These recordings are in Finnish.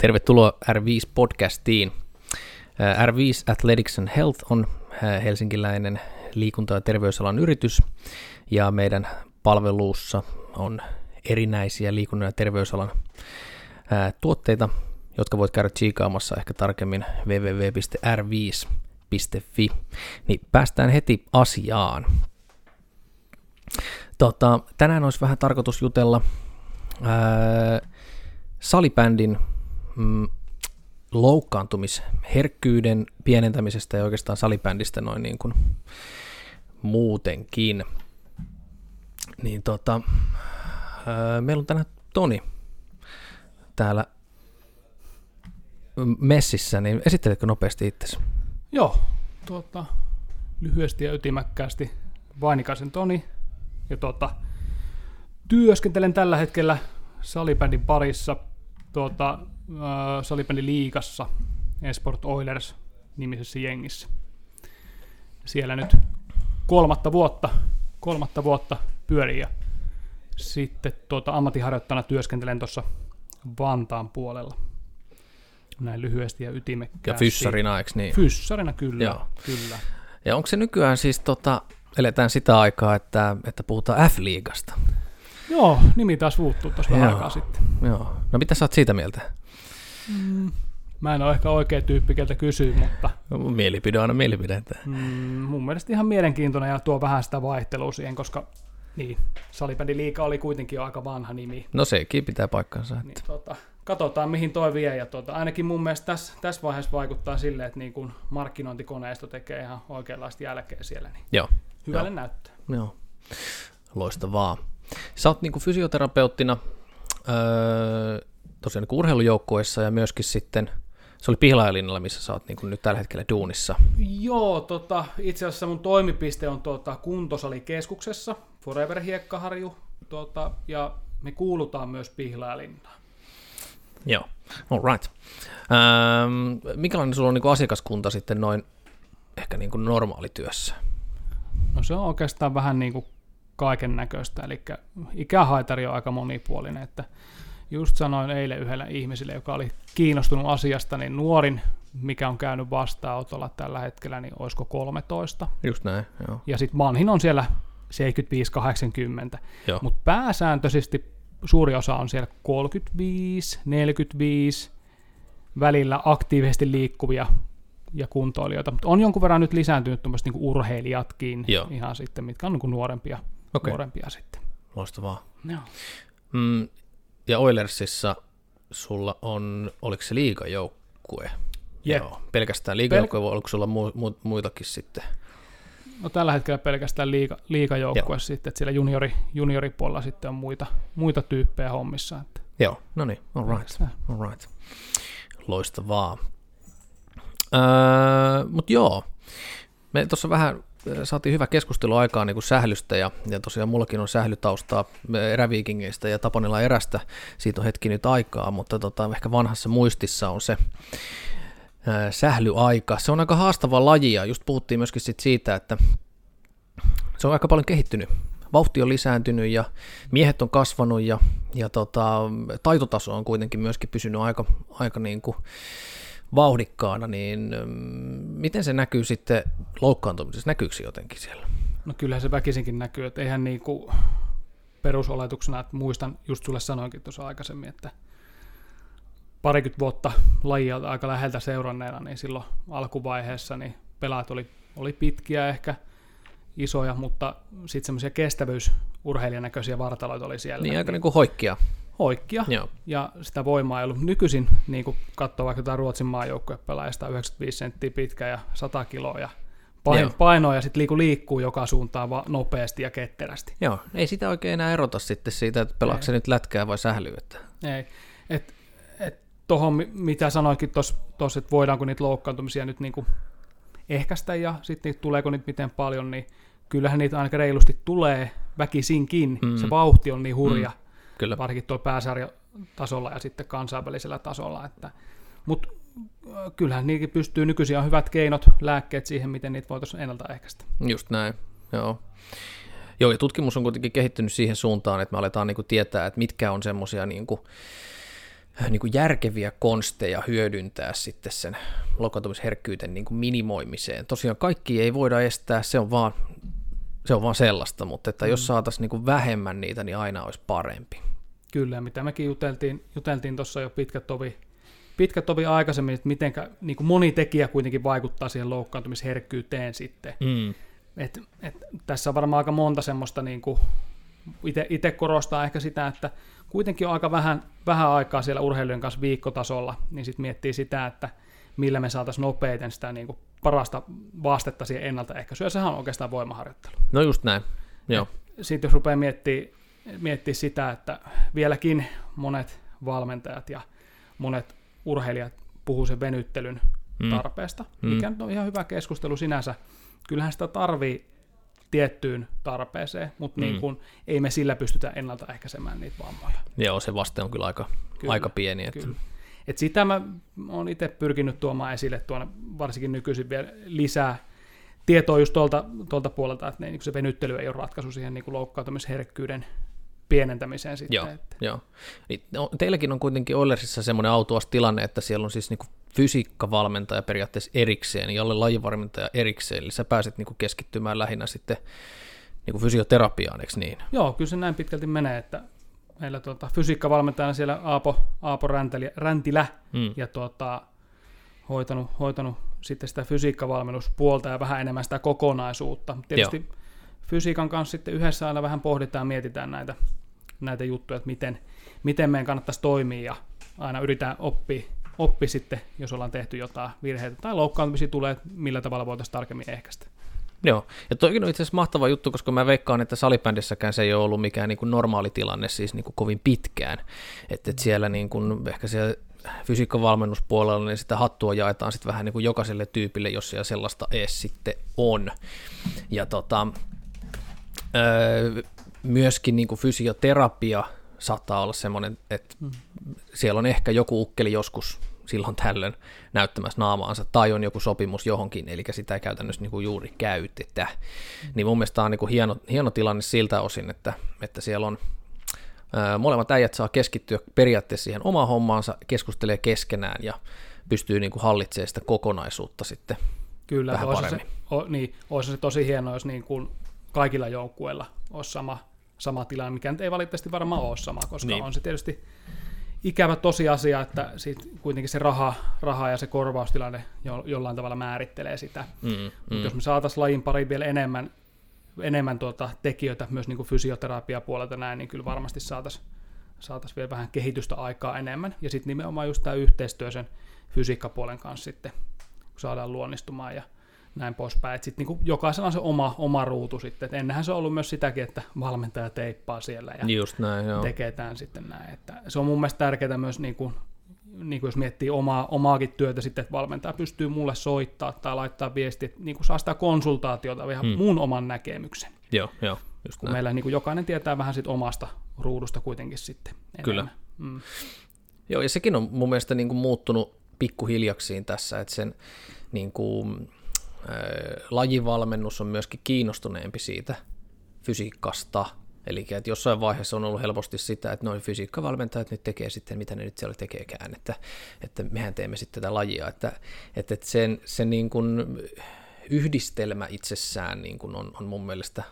Tervetuloa R5-podcastiin. R5 Athletics and Health on helsinkiläinen liikunta- ja terveysalan yritys, ja meidän palveluussa on erinäisiä liikunnan ja terveysalan tuotteita, jotka voit käydä tsiikaamassa ehkä tarkemmin www.r5.fi. Niin päästään heti asiaan. Tota, tänään olisi vähän tarkoitus jutella ää, salibändin mm, loukkaantumisherkkyyden pienentämisestä ja oikeastaan salibändistä noin niin kuin muutenkin. Niin tota, ää, meillä on tänään Toni täällä messissä, niin esitteletkö nopeasti itsesi? Joo, tuota, lyhyesti ja ytimäkkäästi Vainikaisen Toni. Ja tuota, työskentelen tällä hetkellä salibändin parissa tuota, äh, salibändin liigassa Esport Oilers nimisessä jengissä. Siellä nyt kolmatta vuotta, kolmatta vuotta pyörii ja sitten tuota, ammattiharjoittajana työskentelen tuossa Vantaan puolella. Näin lyhyesti ja ytimekkäästi. Ja fyssarina, eikö niin? Fyssarina, kyllä. Joo. kyllä. Ja onko se nykyään siis, tota, eletään sitä aikaa, että, että puhutaan F-liigasta? Joo, nimi taas muuttuu tuossa vähän aikaa sitten. Joo. No mitä sä oot siitä mieltä? Mm, mä en ole ehkä oikea tyyppi, keltä kysyy, mutta... No, mielipide on aina mielipidettä. Mm, mun mielestä ihan mielenkiintoinen ja tuo vähän sitä vaihtelua siihen, koska niin, Salibändi Liika oli kuitenkin jo aika vanha nimi. No sekin pitää paikkansa. Että... Niin, tota, katsotaan, mihin toi vie. Ja tota, ainakin mun mielestä tässä, tässä vaiheessa vaikuttaa silleen, että niin kun markkinointikoneisto tekee ihan oikeanlaista jälkeä siellä. Niin Joo. Hyvälle Joo. näyttää. Joo, loistavaa. Sä oot niin fysioterapeuttina öö, tosiaan niin urheilujoukkueessa ja myöskin sitten, se oli Pihlajalinjalla, missä sä oot niin nyt tällä hetkellä duunissa. Joo, tota, itse asiassa mun toimipiste on tota, kuntosalikeskuksessa, Forever Hiekkaharju, tota, ja me kuulutaan myös Pihlajalinnaan. Joo, all right. Ähm, minkälainen sulla on niin asiakaskunta sitten noin ehkä niin kuin normaalityössä? No se on oikeastaan vähän niin kuin kaiken näköistä, eli ikähaitari on aika monipuolinen, että just sanoin eilen yhdelle ihmiselle, joka oli kiinnostunut asiasta, niin nuorin, mikä on käynyt vastaanotolla tällä hetkellä, niin olisiko 13. Just näin, joo. Ja sitten vanhin on siellä 75-80, mutta pääsääntöisesti suuri osa on siellä 35, 45, välillä aktiivisesti liikkuvia ja kuntoilijoita. Mutta on jonkun verran nyt lisääntynyt niin urheilijatkin Joo. ihan sitten, mitkä on niin nuorempia, okay. nuorempia sitten. Loistavaa. Joo. Mm, ja Oilersissa sulla on, oliko se liigajoukkue? Yep. Joo, pelkästään liigajoukkue, Pel- vai oliko sulla mu- mu- muitakin sitten? No tällä hetkellä pelkästään liiga, liigajoukkue sitten, että siellä juniori, junioripuolella sitten on muita, muita tyyppejä hommissa. Että. Joo, no niin, all right, all right. Loistavaa. Öö, Mutta joo, me tuossa vähän saatiin hyvä keskustelu aikaa niin kuin sählystä ja, ja tosiaan mullakin on sählytaustaa eräviikingeistä ja Tapanilla erästä, siitä on hetki nyt aikaa, mutta tota, ehkä vanhassa muistissa on se ää, sählyaika. Se on aika haastava laji ja just puhuttiin myöskin sit siitä, että se on aika paljon kehittynyt. Vauhti on lisääntynyt ja miehet on kasvanut ja, ja tota, taitotaso on kuitenkin myöskin pysynyt aika, aika niin kuin, vauhdikkaana, niin miten se näkyy sitten loukkaantumisessa? Näkyykö se jotenkin siellä? No kyllähän se väkisinkin näkyy, että eihän niin kuin perusoletuksena, että muistan, just sulle sanoinkin tuossa aikaisemmin, että parikymmentä vuotta lajia aika läheltä seuranneena, niin silloin alkuvaiheessa niin pelaat oli, oli pitkiä ehkä isoja, mutta sitten semmoisia kestävyysurheilijanäköisiä vartaloita oli siellä. Niin, aika niin kuin hoikkia hoikkia, Joo. ja sitä voimaa ei ollut. Nykyisin, niin kuin katsoo vaikka jotain Ruotsin maajoukkuepelaajista, 95 senttiä pitkä ja 100 kiloa, ja paino, painoa ja sitten liiku, liikkuu joka suuntaan vaan nopeasti ja ketterästi. Joo, ei sitä oikein enää erota sitten siitä, että pelaako se nyt lätkää vai sählyä. Että... Ei, et, et tohon mitä sanoinkin tuossa, että voidaanko niitä loukkaantumisia nyt niinku ehkäistä ja sitten tuleeko niitä miten paljon, niin kyllähän niitä ainakin reilusti tulee väkisinkin. Mm. Se vauhti on niin hurja. Mm Kyllä. varsinkin tuo pääsarjatasolla ja sitten kansainvälisellä tasolla. Että, mutta kyllähän niihin pystyy, nykyisin on hyvät keinot, lääkkeet siihen, miten niitä voitaisiin ennaltaehkäistä. Just näin, joo. Joo, ja tutkimus on kuitenkin kehittynyt siihen suuntaan, että me aletaan niin kuin tietää, että mitkä on semmoisia niin kuin, niin kuin järkeviä konsteja hyödyntää sitten sen loukkaantumisherkkyyden niin kuin minimoimiseen. Tosiaan kaikki ei voida estää, se on vaan, se on vaan sellaista, mutta että jos mm. saataisiin niin kuin vähemmän niitä, niin aina olisi parempi. Kyllä, mitä mekin juteltiin, juteltiin tuossa jo pitkä tovi, pitkä tovi aikaisemmin, että miten niin kuin moni tekijä kuitenkin vaikuttaa siihen loukkaantumisherkkyyteen sitten. Mm. Et, et, tässä on varmaan aika monta semmoista, niin kuin, itse korostaa ehkä sitä, että kuitenkin on aika vähän, vähän aikaa siellä urheilijoiden kanssa viikkotasolla, niin sitten miettii sitä, että millä me saataisiin nopeiten sitä niin kuin parasta vastetta siihen ennaltaehkäisyyn, ja sehän on oikeastaan voimaharjoittelu. No just näin, joo. Sitten jos rupeaa miettimään, miettiä sitä, että vieläkin monet valmentajat ja monet urheilijat puhuu sen venyttelyn mm. tarpeesta, mm. mikä on ihan hyvä keskustelu sinänsä. Kyllähän sitä tarvii tiettyyn tarpeeseen, mutta mm. niin kun, ei me sillä pystytä ennaltaehkäisemään niitä vammoja. Joo, se vaste on kyllä aika, kyllä, aika pieni. Että... Kyllä. Et sitä mä oon itse pyrkinyt tuomaan esille tuonne varsinkin nykyisin vielä lisää tietoa just tuolta, tuolta puolelta, että niin se venyttely ei ole ratkaisu siihen niin loukkaantumisherkkyyden pienentämiseen sitten. Joo, että. joo. Niin, no, teilläkin on kuitenkin Oilersissa semmoinen autuas tilanne, että siellä on siis niinku fysiikkavalmentaja periaatteessa erikseen, jolle lajivarmentaja erikseen, eli sä pääset niinku keskittymään lähinnä sitten niinku fysioterapiaan, eikö niin? Joo, kyllä se näin pitkälti menee, että meillä tuota, fysiikkavalmentajana siellä Aapo, Aapo Räntilä, Räntilä mm. ja tuota, hoitanut, hoitanut sitten sitä fysiikkavalmennuspuolta ja vähän enemmän sitä kokonaisuutta. Tietysti Joo. fysiikan kanssa sitten yhdessä aina vähän pohditaan, mietitään näitä, näitä juttuja, että miten, miten meidän kannattaisi toimia ja aina yritetään oppia, oppi sitten, jos ollaan tehty jotain virheitä tai loukkaantumisia tulee, millä tavalla voitaisiin tarkemmin ehkäistä. Joo, ja toikin on itse asiassa mahtava juttu, koska mä veikkaan, että salibändissäkään se ei ole ollut mikään niin kuin normaali tilanne siis niin kuin kovin pitkään. Että et siellä niin kuin, ehkä siellä fysiikkavalmennuspuolella, niin sitä hattua jaetaan sitten vähän niin kuin jokaiselle tyypille, jos siellä sellaista ees sitten on. Ja tota, öö, myöskin niin kuin fysioterapia saattaa olla semmoinen, että mm. siellä on ehkä joku ukkeli joskus silloin tällöin näyttämässä naamaansa, tai on joku sopimus johonkin, eli sitä ei käytännössä niin kuin juuri käytetä. Mm. Niin mun mielestä tämä on niin kuin hieno, hieno tilanne siltä osin, että, että siellä on ää, molemmat äijät saa keskittyä periaatteessa siihen omaan hommaansa, keskustelee keskenään ja pystyy niin kuin hallitsemaan sitä kokonaisuutta sitten Kyllä, vähän olisi paremmin. Se, o, niin, olisi se tosi hienoa, jos niin kuin kaikilla joukkueilla olisi sama, sama tilanne, mikä nyt ei valitettavasti varmaan ole sama, koska niin. on se tietysti ikävä tosiasia, että sit kuitenkin se raha, raha ja se korvaustilanne jo, jollain tavalla määrittelee sitä. Mm, mm. Mutta jos me saataisiin lajin pari vielä enemmän, enemmän tuota tekijöitä myös niin fysioterapia puolelta näin, niin kyllä varmasti saataisiin saatais vielä vähän kehitystä aikaa enemmän. Ja sitten nimenomaan just tämä yhteistyö sen fysiikkapuolen kanssa sitten, kun saadaan luonnistumaan ja näin poispäin. Että sitten niin jokaisella on se oma, oma ruutu sitten. Et ennenhän se on ollut myös sitäkin, että valmentaja teippaa siellä ja Just näin, joo. tekee tämän sitten näin. Että se on mun mielestä tärkeää myös, niin kuin, niin kuin jos miettii omaa, omaakin työtä sitten, että valmentaja pystyy mulle soittaa tai laittaa viesti, että niin kuin saa sitä konsultaatiota ihan hmm. mun oman näkemyksen. Joo, joo. Just kun näin. meillä niin kuin jokainen tietää vähän sit omasta ruudusta kuitenkin sitten. Enemmän. Kyllä. Mm. Joo, ja sekin on mun mielestä niin kuin muuttunut pikkuhiljaksiin tässä, että sen niin kuin, lajivalmennus on myöskin kiinnostuneempi siitä fysiikasta, Eli että jossain vaiheessa on ollut helposti sitä, että noin fysiikkavalmentajat nyt tekee sitten, mitä ne nyt siellä tekeekään, että, että mehän teemme sitten tätä lajia. Että, että sen, sen niin kuin yhdistelmä itsessään niin kuin on, on mun mielestä,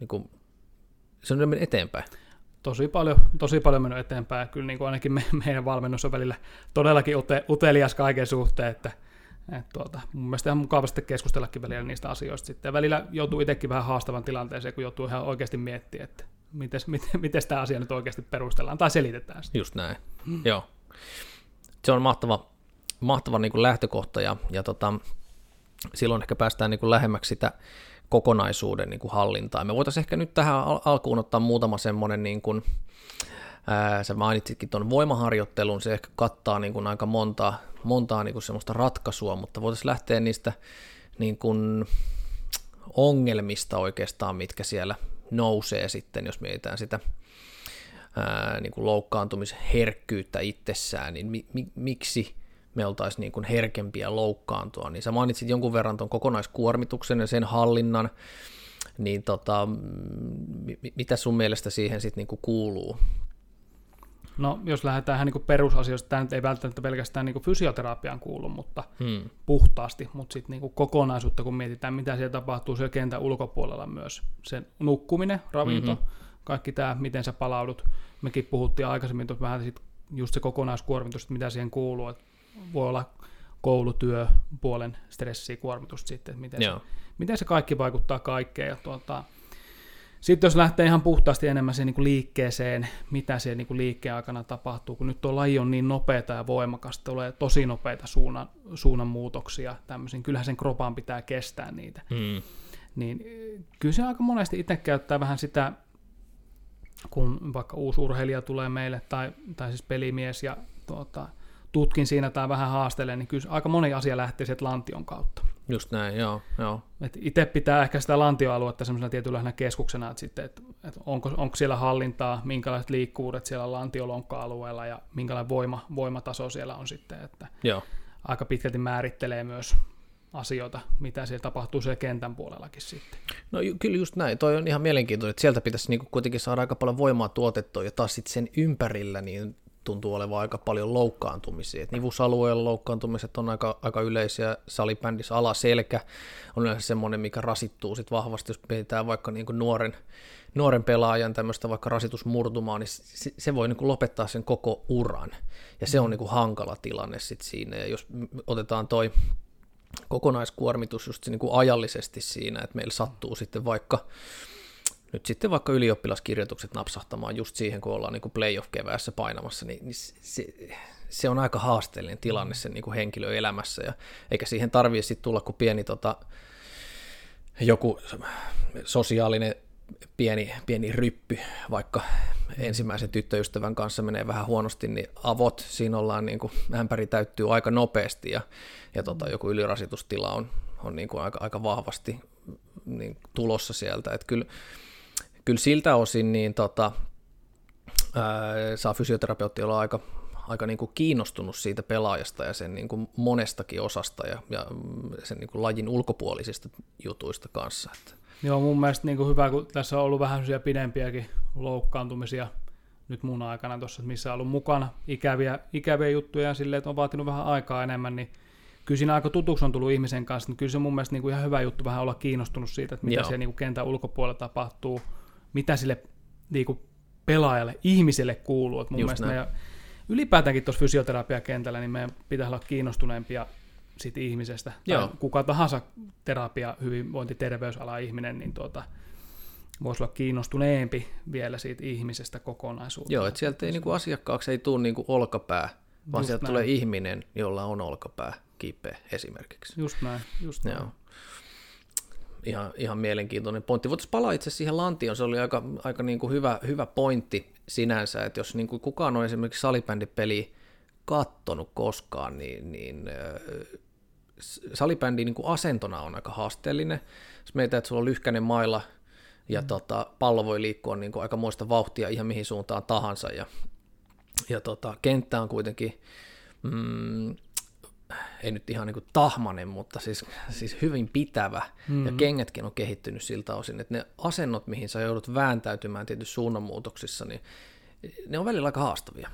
niin kuin, se on mennyt eteenpäin. Tosi paljon, tosi paljon mennyt eteenpäin. Kyllä niin kuin ainakin me, meidän valmennus on välillä todellakin ute, utelias kaiken suhteen, että et tuota, mun mielestä ihan mukava sitten keskustellakin välillä niistä asioista sitten. Ja välillä joutuu itsekin vähän haastavan tilanteeseen, kun joutuu ihan oikeasti miettimään, että miten, miten, miten tämä asia nyt oikeasti perustellaan tai selitetään sitä. Just näin, hmm. joo. Se on mahtava, mahtava niin kuin lähtökohta ja, ja tota, silloin ehkä päästään niin kuin lähemmäksi sitä kokonaisuuden niin kuin hallintaa. Me voitaisiin ehkä nyt tähän al- alkuun ottaa muutama semmoinen niin kuin, Ää, sä mainitsitkin tuon voimaharjoittelun, se ehkä kattaa niin kuin aika montaa, montaa niin kuin semmoista ratkaisua, mutta voitaisiin lähteä niistä niin kuin ongelmista oikeastaan, mitkä siellä nousee sitten, jos mietitään sitä ää, niin kuin loukkaantumisherkkyyttä itsessään, niin mi, mi, miksi me oltaisiin niin kuin herkempiä loukkaantua, niin sä mainitsit jonkun verran tuon kokonaiskuormituksen ja sen hallinnan, niin tota, mitä sun mielestä siihen sitten niin kuuluu? No, jos lähdetään ihan niin perusasioista, tämä nyt ei välttämättä pelkästään niin fysioterapiaan kuulu, mutta Hmm. puhtaasti, mutta sitten niin kokonaisuutta, kun mietitään, mitä siellä tapahtuu siellä kentän ulkopuolella myös. Se nukkuminen, ravinto, Mm-hmm. kaikki tämä, miten sä palaudut. Mekin puhuttiin aikaisemmin vähän sit just se kokonaiskuormitus, että mitä siihen kuuluu. Että voi olla koulutyö, puolen stressiä, kuormitusta sitten, että miten, se, miten se kaikki vaikuttaa kaikkeen. Ja tuota, sitten jos lähtee ihan puhtaasti enemmän siihen niin liikkeeseen, mitä siellä niin liikkeen aikana tapahtuu, kun nyt tuo laji on niin nopeata ja voimakasta, tulee tosi nopeita suunnan, suunnanmuutoksia tämmöisiin, kyllähän sen kropan pitää kestää niitä. Hmm. Niin kyllä se aika monesti itse käyttää vähän sitä, kun vaikka uusi urheilija tulee meille, tai, tai siis pelimies, ja tuota, tutkin siinä tai vähän haastelen, niin kyllä aika moni asia lähtee sieltä lantion kautta. Just näin, joo, joo. Et itse pitää ehkä sitä lantioaluetta semmoisena tietynlaisena keskuksena, että, sitten, että, että onko, onko siellä hallintaa, minkälaiset liikkuvuudet siellä lantiolonkka-alueella ja minkälainen voima, voimataso siellä on sitten, että joo. aika pitkälti määrittelee myös asioita, mitä siellä tapahtuu siellä kentän puolellakin sitten. No kyllä just näin, toi on ihan mielenkiintoinen, että sieltä pitäisi niinku kuitenkin saada aika paljon voimaa tuotettua, ja taas sitten sen ympärillä niin tuntuu olevan aika paljon loukkaantumisia. Et nivusalueella loukkaantumiset on aika, aika yleisiä salibändissä, alaselkä on yleensä semmoinen, mikä rasittuu sit vahvasti, jos mietitään vaikka niinku nuoren, nuoren pelaajan tämmöistä vaikka rasitusmurtumaa, niin se, se voi niinku lopettaa sen koko uran, ja se on niinku hankala tilanne sit siinä, ja jos otetaan toi kokonaiskuormitus just se niin kuin ajallisesti siinä, että meillä sattuu sitten vaikka nyt sitten vaikka ylioppilaskirjoitukset napsahtamaan just siihen, kun ollaan niin kuin playoff-keväässä painamassa, niin, niin se, se, on aika haasteellinen tilanne sen niin kuin henkilön elämässä, ja eikä siihen tarvitse sitten tulla kuin pieni tota, joku sosiaalinen pieni, pieni ryppy, vaikka ensimmäisen tyttöystävän kanssa menee vähän huonosti, niin avot, siinä ollaan niin kuin, ämpäri täyttyy aika nopeasti ja, ja tota, joku ylirasitustila on, on niin kuin aika, aika vahvasti niin, tulossa sieltä, että kyllä, kyllä siltä osin niin tota, ää, saa fysioterapeutti olla aika, aika niin kuin kiinnostunut siitä pelaajasta ja sen niin kuin monestakin osasta ja, ja sen niin kuin lajin ulkopuolisista jutuista kanssa. Että. Joo, mun mielestä niin kuin hyvä, kun tässä on ollut vähän pidempiäkin loukkaantumisia nyt mun aikana tuossa, missä on ollut mukana ikäviä, ikäviä juttuja ja silleen, että on vaatinut vähän aikaa enemmän, niin kyllä siinä aika tutuksi on tullut ihmisen kanssa, niin kyllä se mun mielestä niin kuin ihan hyvä juttu vähän olla kiinnostunut siitä, että mitä Joo. siellä niin kuin kentän ulkopuolella tapahtuu, mitä sille niin kuin pelaajalle, ihmiselle kuuluu. Että mun Just mielestä näin. meidän, ylipäätäänkin tuossa fysioterapiakentällä, niin meidän pitää olla kiinnostuneempia siitä ihmisestä. Joo. Tai kuka tahansa terapia, hyvinvointi, terveysala ihminen, niin tuota, voisi olla kiinnostuneempi vielä siitä ihmisestä kokonaisuutena. Joo, että sieltä ei niinku asiakkaaksi ei tule niinku olkapää, vaan Just sieltä näin. tulee ihminen, jolla on olkapää kipeä esimerkiksi. Just näin, just näin. Joo. Ihan, ihan mielenkiintoinen pointti. Voitaisiin palaa itse siihen lantioon, se oli aika, aika niin kuin hyvä, hyvä pointti sinänsä, että jos niin kuin kukaan on esimerkiksi salibändipeliä kattonut koskaan, niin, niin äh, salibändi niin kuin asentona on aika haasteellinen. Jos mietitään, että sulla on lyhkäinen mailla ja mm. tota, pallo voi liikkua niin kuin aikamoista vauhtia ihan mihin suuntaan tahansa ja, ja tota, kenttä on kuitenkin mm, ei nyt ihan niin kuin tahmanen, mutta siis, siis hyvin pitävä, mm. ja kengätkin on kehittynyt siltä osin, että ne asennot, mihin sä joudut vääntäytymään tietysti suunnanmuutoksissa, niin ne on välillä aika haastavia.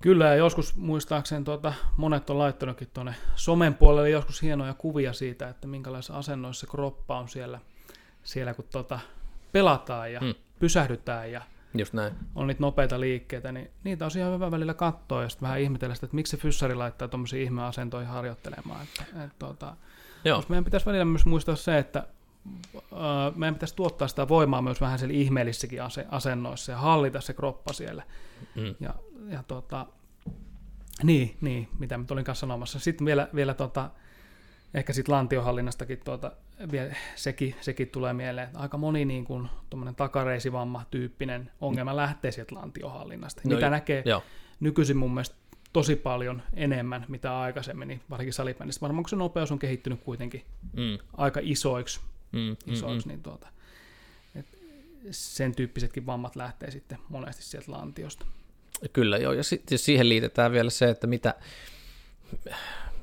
Kyllä, ja joskus muistaakseni tuota, monet on laittanutkin tuonne somen puolelle joskus hienoja kuvia siitä, että minkälaisissa asennoissa se kroppa on siellä, siellä kun tuota, pelataan ja Mm. pysähdytään ja Just näin. on niitä nopeita liikkeitä, niin niitä on ihan hyvä välillä katsoa ja sitten vähän ihmetellä sitä, että miksi se fyssari laittaa tuommoisia ihmeasentoja harjoittelemaan. Että, et, tuota, Joo, meidän pitäisi välillä myös muistaa se, että ö, meidän pitäisi tuottaa sitä voimaa myös vähän siellä ihmeellisissäkin ase- asennoissa ja hallita se kroppa siellä. Mm. Ja, ja tota, niin, niin, mitä mä olin kanssa sanomassa. Sitten vielä, vielä tota, ehkä sitten lantiohallinnastakin tuota, sekin, sekin tulee mieleen, että aika moni niin kuin, takareisivamma tyyppinen ongelma lähtee sieltä lantiohallinnasta. No mitä jo- näkee joo. nykyisin mun mielestä tosi paljon enemmän, mitä aikaisemmin, niin varsinkin salibändissä. Varmaan kun se nopeus on kehittynyt kuitenkin Mm, aika isoiksi, mm, mm, isoiksi mm. niin tuota, et sen tyyppisetkin vammat lähtee sitten monesti sieltä lantiosta. Kyllä joo, ja sitten siihen liitetään vielä se, että mitä,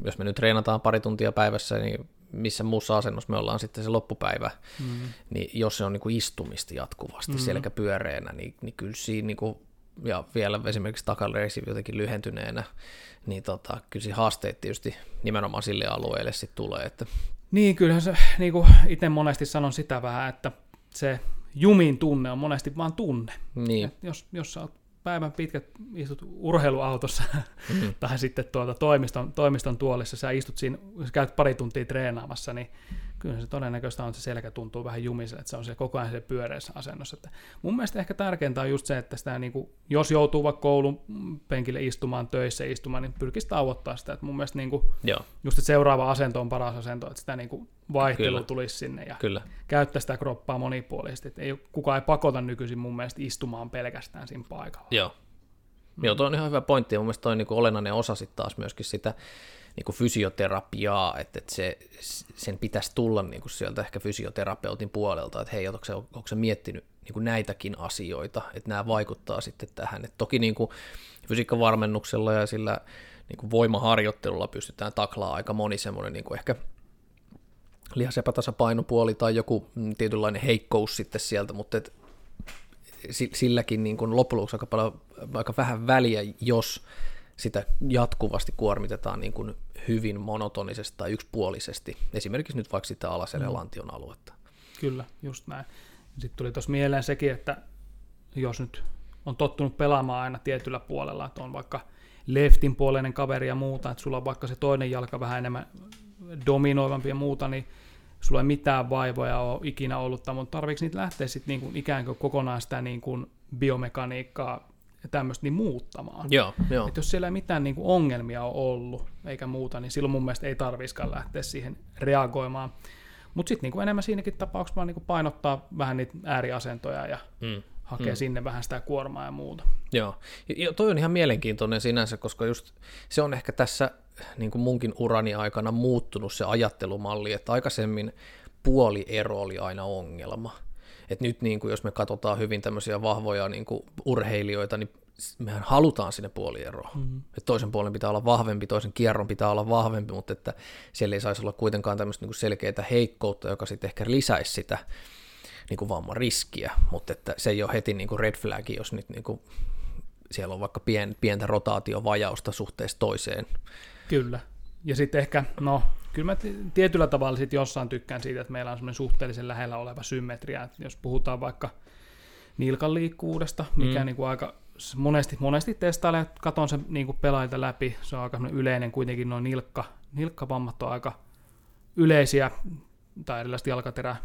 jos me nyt treenataan pari tuntia päivässä, niin missä muussa asennossa me ollaan sitten se loppupäivä, Mm. niin jos se on niin kuin istumista jatkuvasti mm. selkä pyöreänä, niin, niin kyllä siinä niin kuin ja vielä esimerkiksi takareisi jotenkin lyhentyneenä, niin tota, kyllä se haasteet tietysti nimenomaan sille alueelle sitten tulee. Että... Niin, kyllähän se, niin kuin itse monesti sanon sitä vähän, että se jumin tunne on monesti vaan tunne. Niin. Et jos, jos sä oot päivän pitkät istut urheiluautossa mm. tai sitten tuota toimiston, toimiston tuolissa, sä istut siinä, sä käyt pari tuntia treenaamassa, niin kyllä se todennäköistä on, että se selkä tuntuu vähän jumiselle, että se on se koko ajan se pyöreässä asennossa. Että mun mielestä ehkä tärkeintä on just se, että sitä niin kuin, jos joutuu vaikka koulun penkille istumaan, töissä istumaan, niin pyrkisi tauottaa sitä. Että mun mielestä niin kuin, Joo. just että seuraava asento on paras asento, että sitä niin kuin vaihtelu Kyllä. tulisi sinne ja Kyllä. käyttää sitä kroppaa monipuolisesti. Että ei, kukaan ei pakota nykyisin mun mielestä istumaan pelkästään siinä paikalla. Joo. Mm. Joo, toi on ihan hyvä pointti, ja mun mielestä toi on niin olennainen osa sitten taas myöskin sitä niin fysioterapiaa, että, että se, sen pitäisi tulla niin kuin sieltä ehkä fysioterapeutin puolelta, että hei, onko se, onko se miettinyt niin kuin näitäkin asioita, että nämä vaikuttaa sitten tähän. Et toki niin kuin fysiikkavarmennuksella ja sillä niin kuin voimaharjoittelulla pystytään taklaamaan aika moni semmoinen niin kuin ehkä lihasepätasapainopuoli tai joku mm, tietynlainen heikkous sitten sieltä, mutta et si- silläkin niin kuin loppujen lopuksi aika, paljon, aika vähän väliä, jos sitä jatkuvasti kuormitetaan niin kuin hyvin monotonisesti tai yksipuolisesti, esimerkiksi nyt vaikka sitä alaselän lantion aluetta. Kyllä, just näin. Sitten tuli tuossa mieleen sekin, että jos nyt on tottunut pelaamaan aina tietyllä puolella, että on vaikka leftin puoleinen kaveri ja muuta, että sulla on vaikka se toinen jalka vähän enemmän dominoivampi ja muuta, niin sulla ei mitään vaivoja ole ikinä ollut, mutta tarviiko niitä lähteä sitten niin kuin ikään kuin kokonaan sitä niin kuin biomekaniikkaa ja tämmöistä niin muuttamaan? Joo, joo. Et jos siellä ei mitään niin kuin ongelmia ole ollut eikä muuta, niin silloin mun mielestä ei tarviskaan lähteä siihen reagoimaan. Mutta sitten niin enemmän siinäkin tapauksessa vaan niin painottaa vähän niitä ääriasentoja ja Mm. hakee mm. sinne vähän sitä kuormaa ja muuta. Joo, ja toi on ihan mielenkiintoinen sinänsä, koska just se on ehkä tässä niin kuin munkin urani aikana muuttunut se ajattelumalli, että aikaisemmin puoliero oli aina ongelma. Et nyt niin kuin jos me katsotaan hyvin tämmöisiä vahvoja niin kuin urheilijoita, niin mehän halutaan sinne puolieroon. Mm. Että toisen puolen pitää olla vahvempi, toisen kierron pitää olla vahvempi, mutta että siellä ei saisi olla kuitenkaan tämmöistä niin selkeää heikkoutta, joka sitten ehkä lisäisi sitä niin kuin vamman riskiä, mutta että se ei ole heti niin kuin red flagi, jos nyt niin kuin siellä on vaikka pien, pientä rotaatiovajausta suhteessa toiseen. Kyllä. Ja sitten ehkä, no, kyllä mä tietyllä tavalla sit jossain tykkään siitä, että meillä on semmoinen suhteellisen lähellä oleva symmetria. Että jos puhutaan vaikka nilkan liikkuvuudesta, mikä mm. niin kuin aika monesti, monesti testailen, katon sen niin kuin pelaajilta läpi, se on aika yleinen kuitenkin, noin nilkka, nilkkavammat on aika yleisiä, tai erilaiset jalkaterä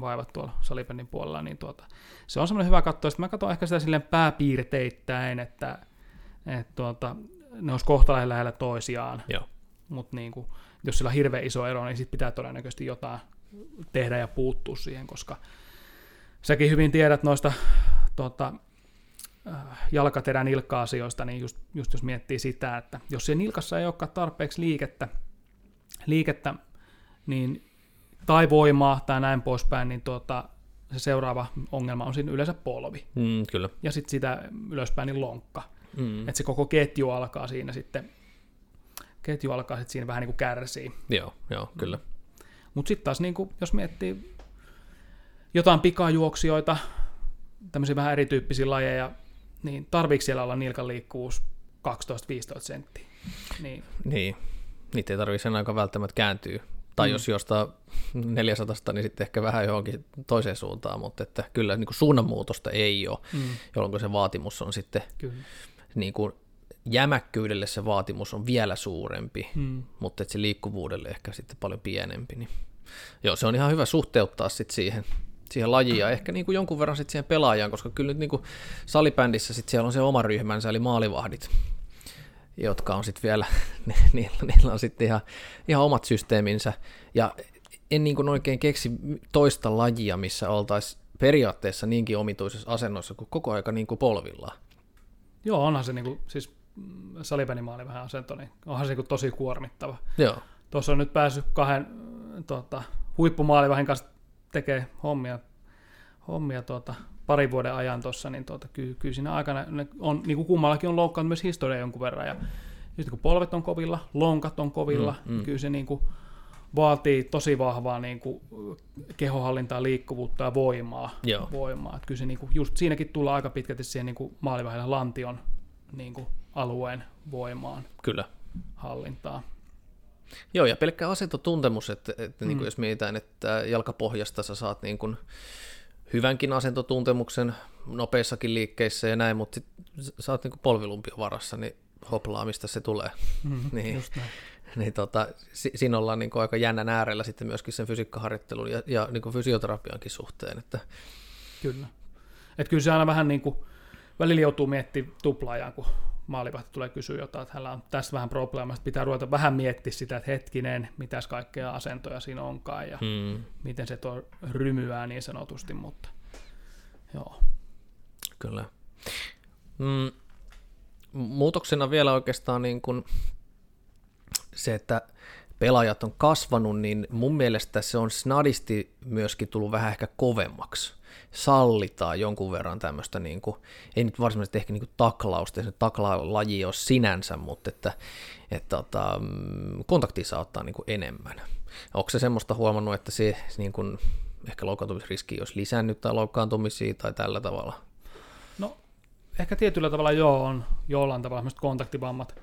vaivat tuolla salipennin puolella, niin tuota, se on semmoinen hyvä katsoa. Sitten mä katson ehkä sitä silleen pääpiirteittäin, että, että tuota, ne olisi kohta lähellä toisiaan. Joo. Mutta niin kuin, jos sillä on hirveän iso ero, niin sitten pitää todennäköisesti jotain tehdä ja puuttua siihen, koska säkin hyvin tiedät noista tuota, jalkaterän nilkka-asioista, niin just, just jos miettii sitä, että jos se nilkassa ei olekaan tarpeeksi liikettä, liikettä niin, tai voimaa tai näin poispäin, niin tuota, se seuraava ongelma on siinä yleensä polvi. Mm, kyllä. Ja sitten sitä ylöspäin niin lonkka. Mm. Että se koko ketju alkaa siinä sitten, ketju alkaa sitten siinä vähän niin kuin kärsii. Joo, joo, kyllä. Mutta sitten taas niin kuin, jos miettii jotain pikajuoksijoita, tämmöisiä vähän erityyppisiä lajeja, niin tarviiko siellä olla nilkan liikkuvuus 12-15 senttiä? Niin. Niin, niitä ei tarvitse sen aika välttämättä kääntyä. Tai mm. jos jostain 400, niin sitten ehkä vähän johonkin toiseen suuntaan, mutta että kyllä niin kuin suunnanmuutosta ei ole, mm. jolloin se vaatimus on sitten Kyllä. niin kuin jämäkkyydelle se vaatimus on vielä suurempi, Mm. mutta että se liikkuvuudelle ehkä sitten paljon pienempi. Niin. Joo, se on ihan hyvä suhteuttaa sitten siihen, siihen lajiin ja ehkä niin kuin jonkun verran sitten siihen pelaajaan, koska kyllä nyt niin kuin salibändissä sitten siellä on se oma ryhmänsä, eli maalivahdit, jotka on sitten vielä, niillä, niillä on sitten ihan, ihan omat systeeminsä, ja en niin kuin oikein keksi toista lajia, missä oltaisiin periaatteessa niinkin omituisessa asennossa kuin koko aika niin kuin polvillaan. Joo, onhan se niinku, siis mm, salibändimaali vähän asento, niin onhan se niinku tosi kuormittava. Joo, Tuossa on nyt päässyt kahden tota, huippumaalivahin kanssa tekee hommia, hommia tuota, parin vuoden ajan tuossa, niin tuota, kyllä, kyllä siinä aikana ne on, niin kuin kummallakin on loukkaantunut myös historia jonkun verran. Ja sitten kun polvet on kovilla, lonkat on kovilla, Mm, mm, kyllä se niin kuin vaatii tosi vahvaa niin kuin, kehohallintaa, liikkuvuutta ja voimaa. Joo. voimaa. Että kyllä se niin kuin, just siinäkin tulee aika pitkälti siihen niin kuin maalivahdella lantion niin kuin, alueen voimaan Kyllä. hallintaa. Joo, ja pelkkä asentotuntemus, että, että Mm. niin kuin jos mietitään, että jalkapohjasta sä saat niin kuin hyvänkin asentotuntemuksen nopeissakin liikkeissä ja näin, mutta sit sä oot niin kuin polvilumpion varassa, niin hoplaa, mistä se tulee. Mm, Niin. Just näin. niin tota, si- siinä ollaan niin kuin aika jännän äärellä sitten myöskin sen fysiikkaharjoittelun ja, ja niin kuin fysioterapiankin suhteen. Että, Kyllä. Et kyllä se aina vähän niin kuin, välillä joutuu miettimään tuplaajan, kun maalivahti tulee kysyä jotain, että hänellä on tässä vähän probleema, Sitten pitää ruveta vähän miettiä sitä, että hetkinen, mitäs kaikkea asentoja siinä onkaan ja mm, miten se tuo rymyää niin sanotusti, mutta joo. Kyllä. Mm, muutoksena vielä oikeastaan niin kuin se, että pelaajat on kasvanut, niin mun mielestä se on snadisti myöskin tullut vähän ehkä kovemmaksi. Sallitaan jonkun verran tämmöistä, niin kuin, ei nyt varsinaisesti ehkä niin kuin taklausta, se taklalaji ole sinänsä, mutta että, että tota, mm, kontaktia saa ottaa niin kuin enemmän. Onko se semmoista huomannut, että se niin kuin, ehkä loukkaantumisriski olisi lisännyt tai loukkaantumisia tai tällä tavalla? No, ehkä tietyllä tavalla joo on jollain tavalla semmoiset kontaktivammat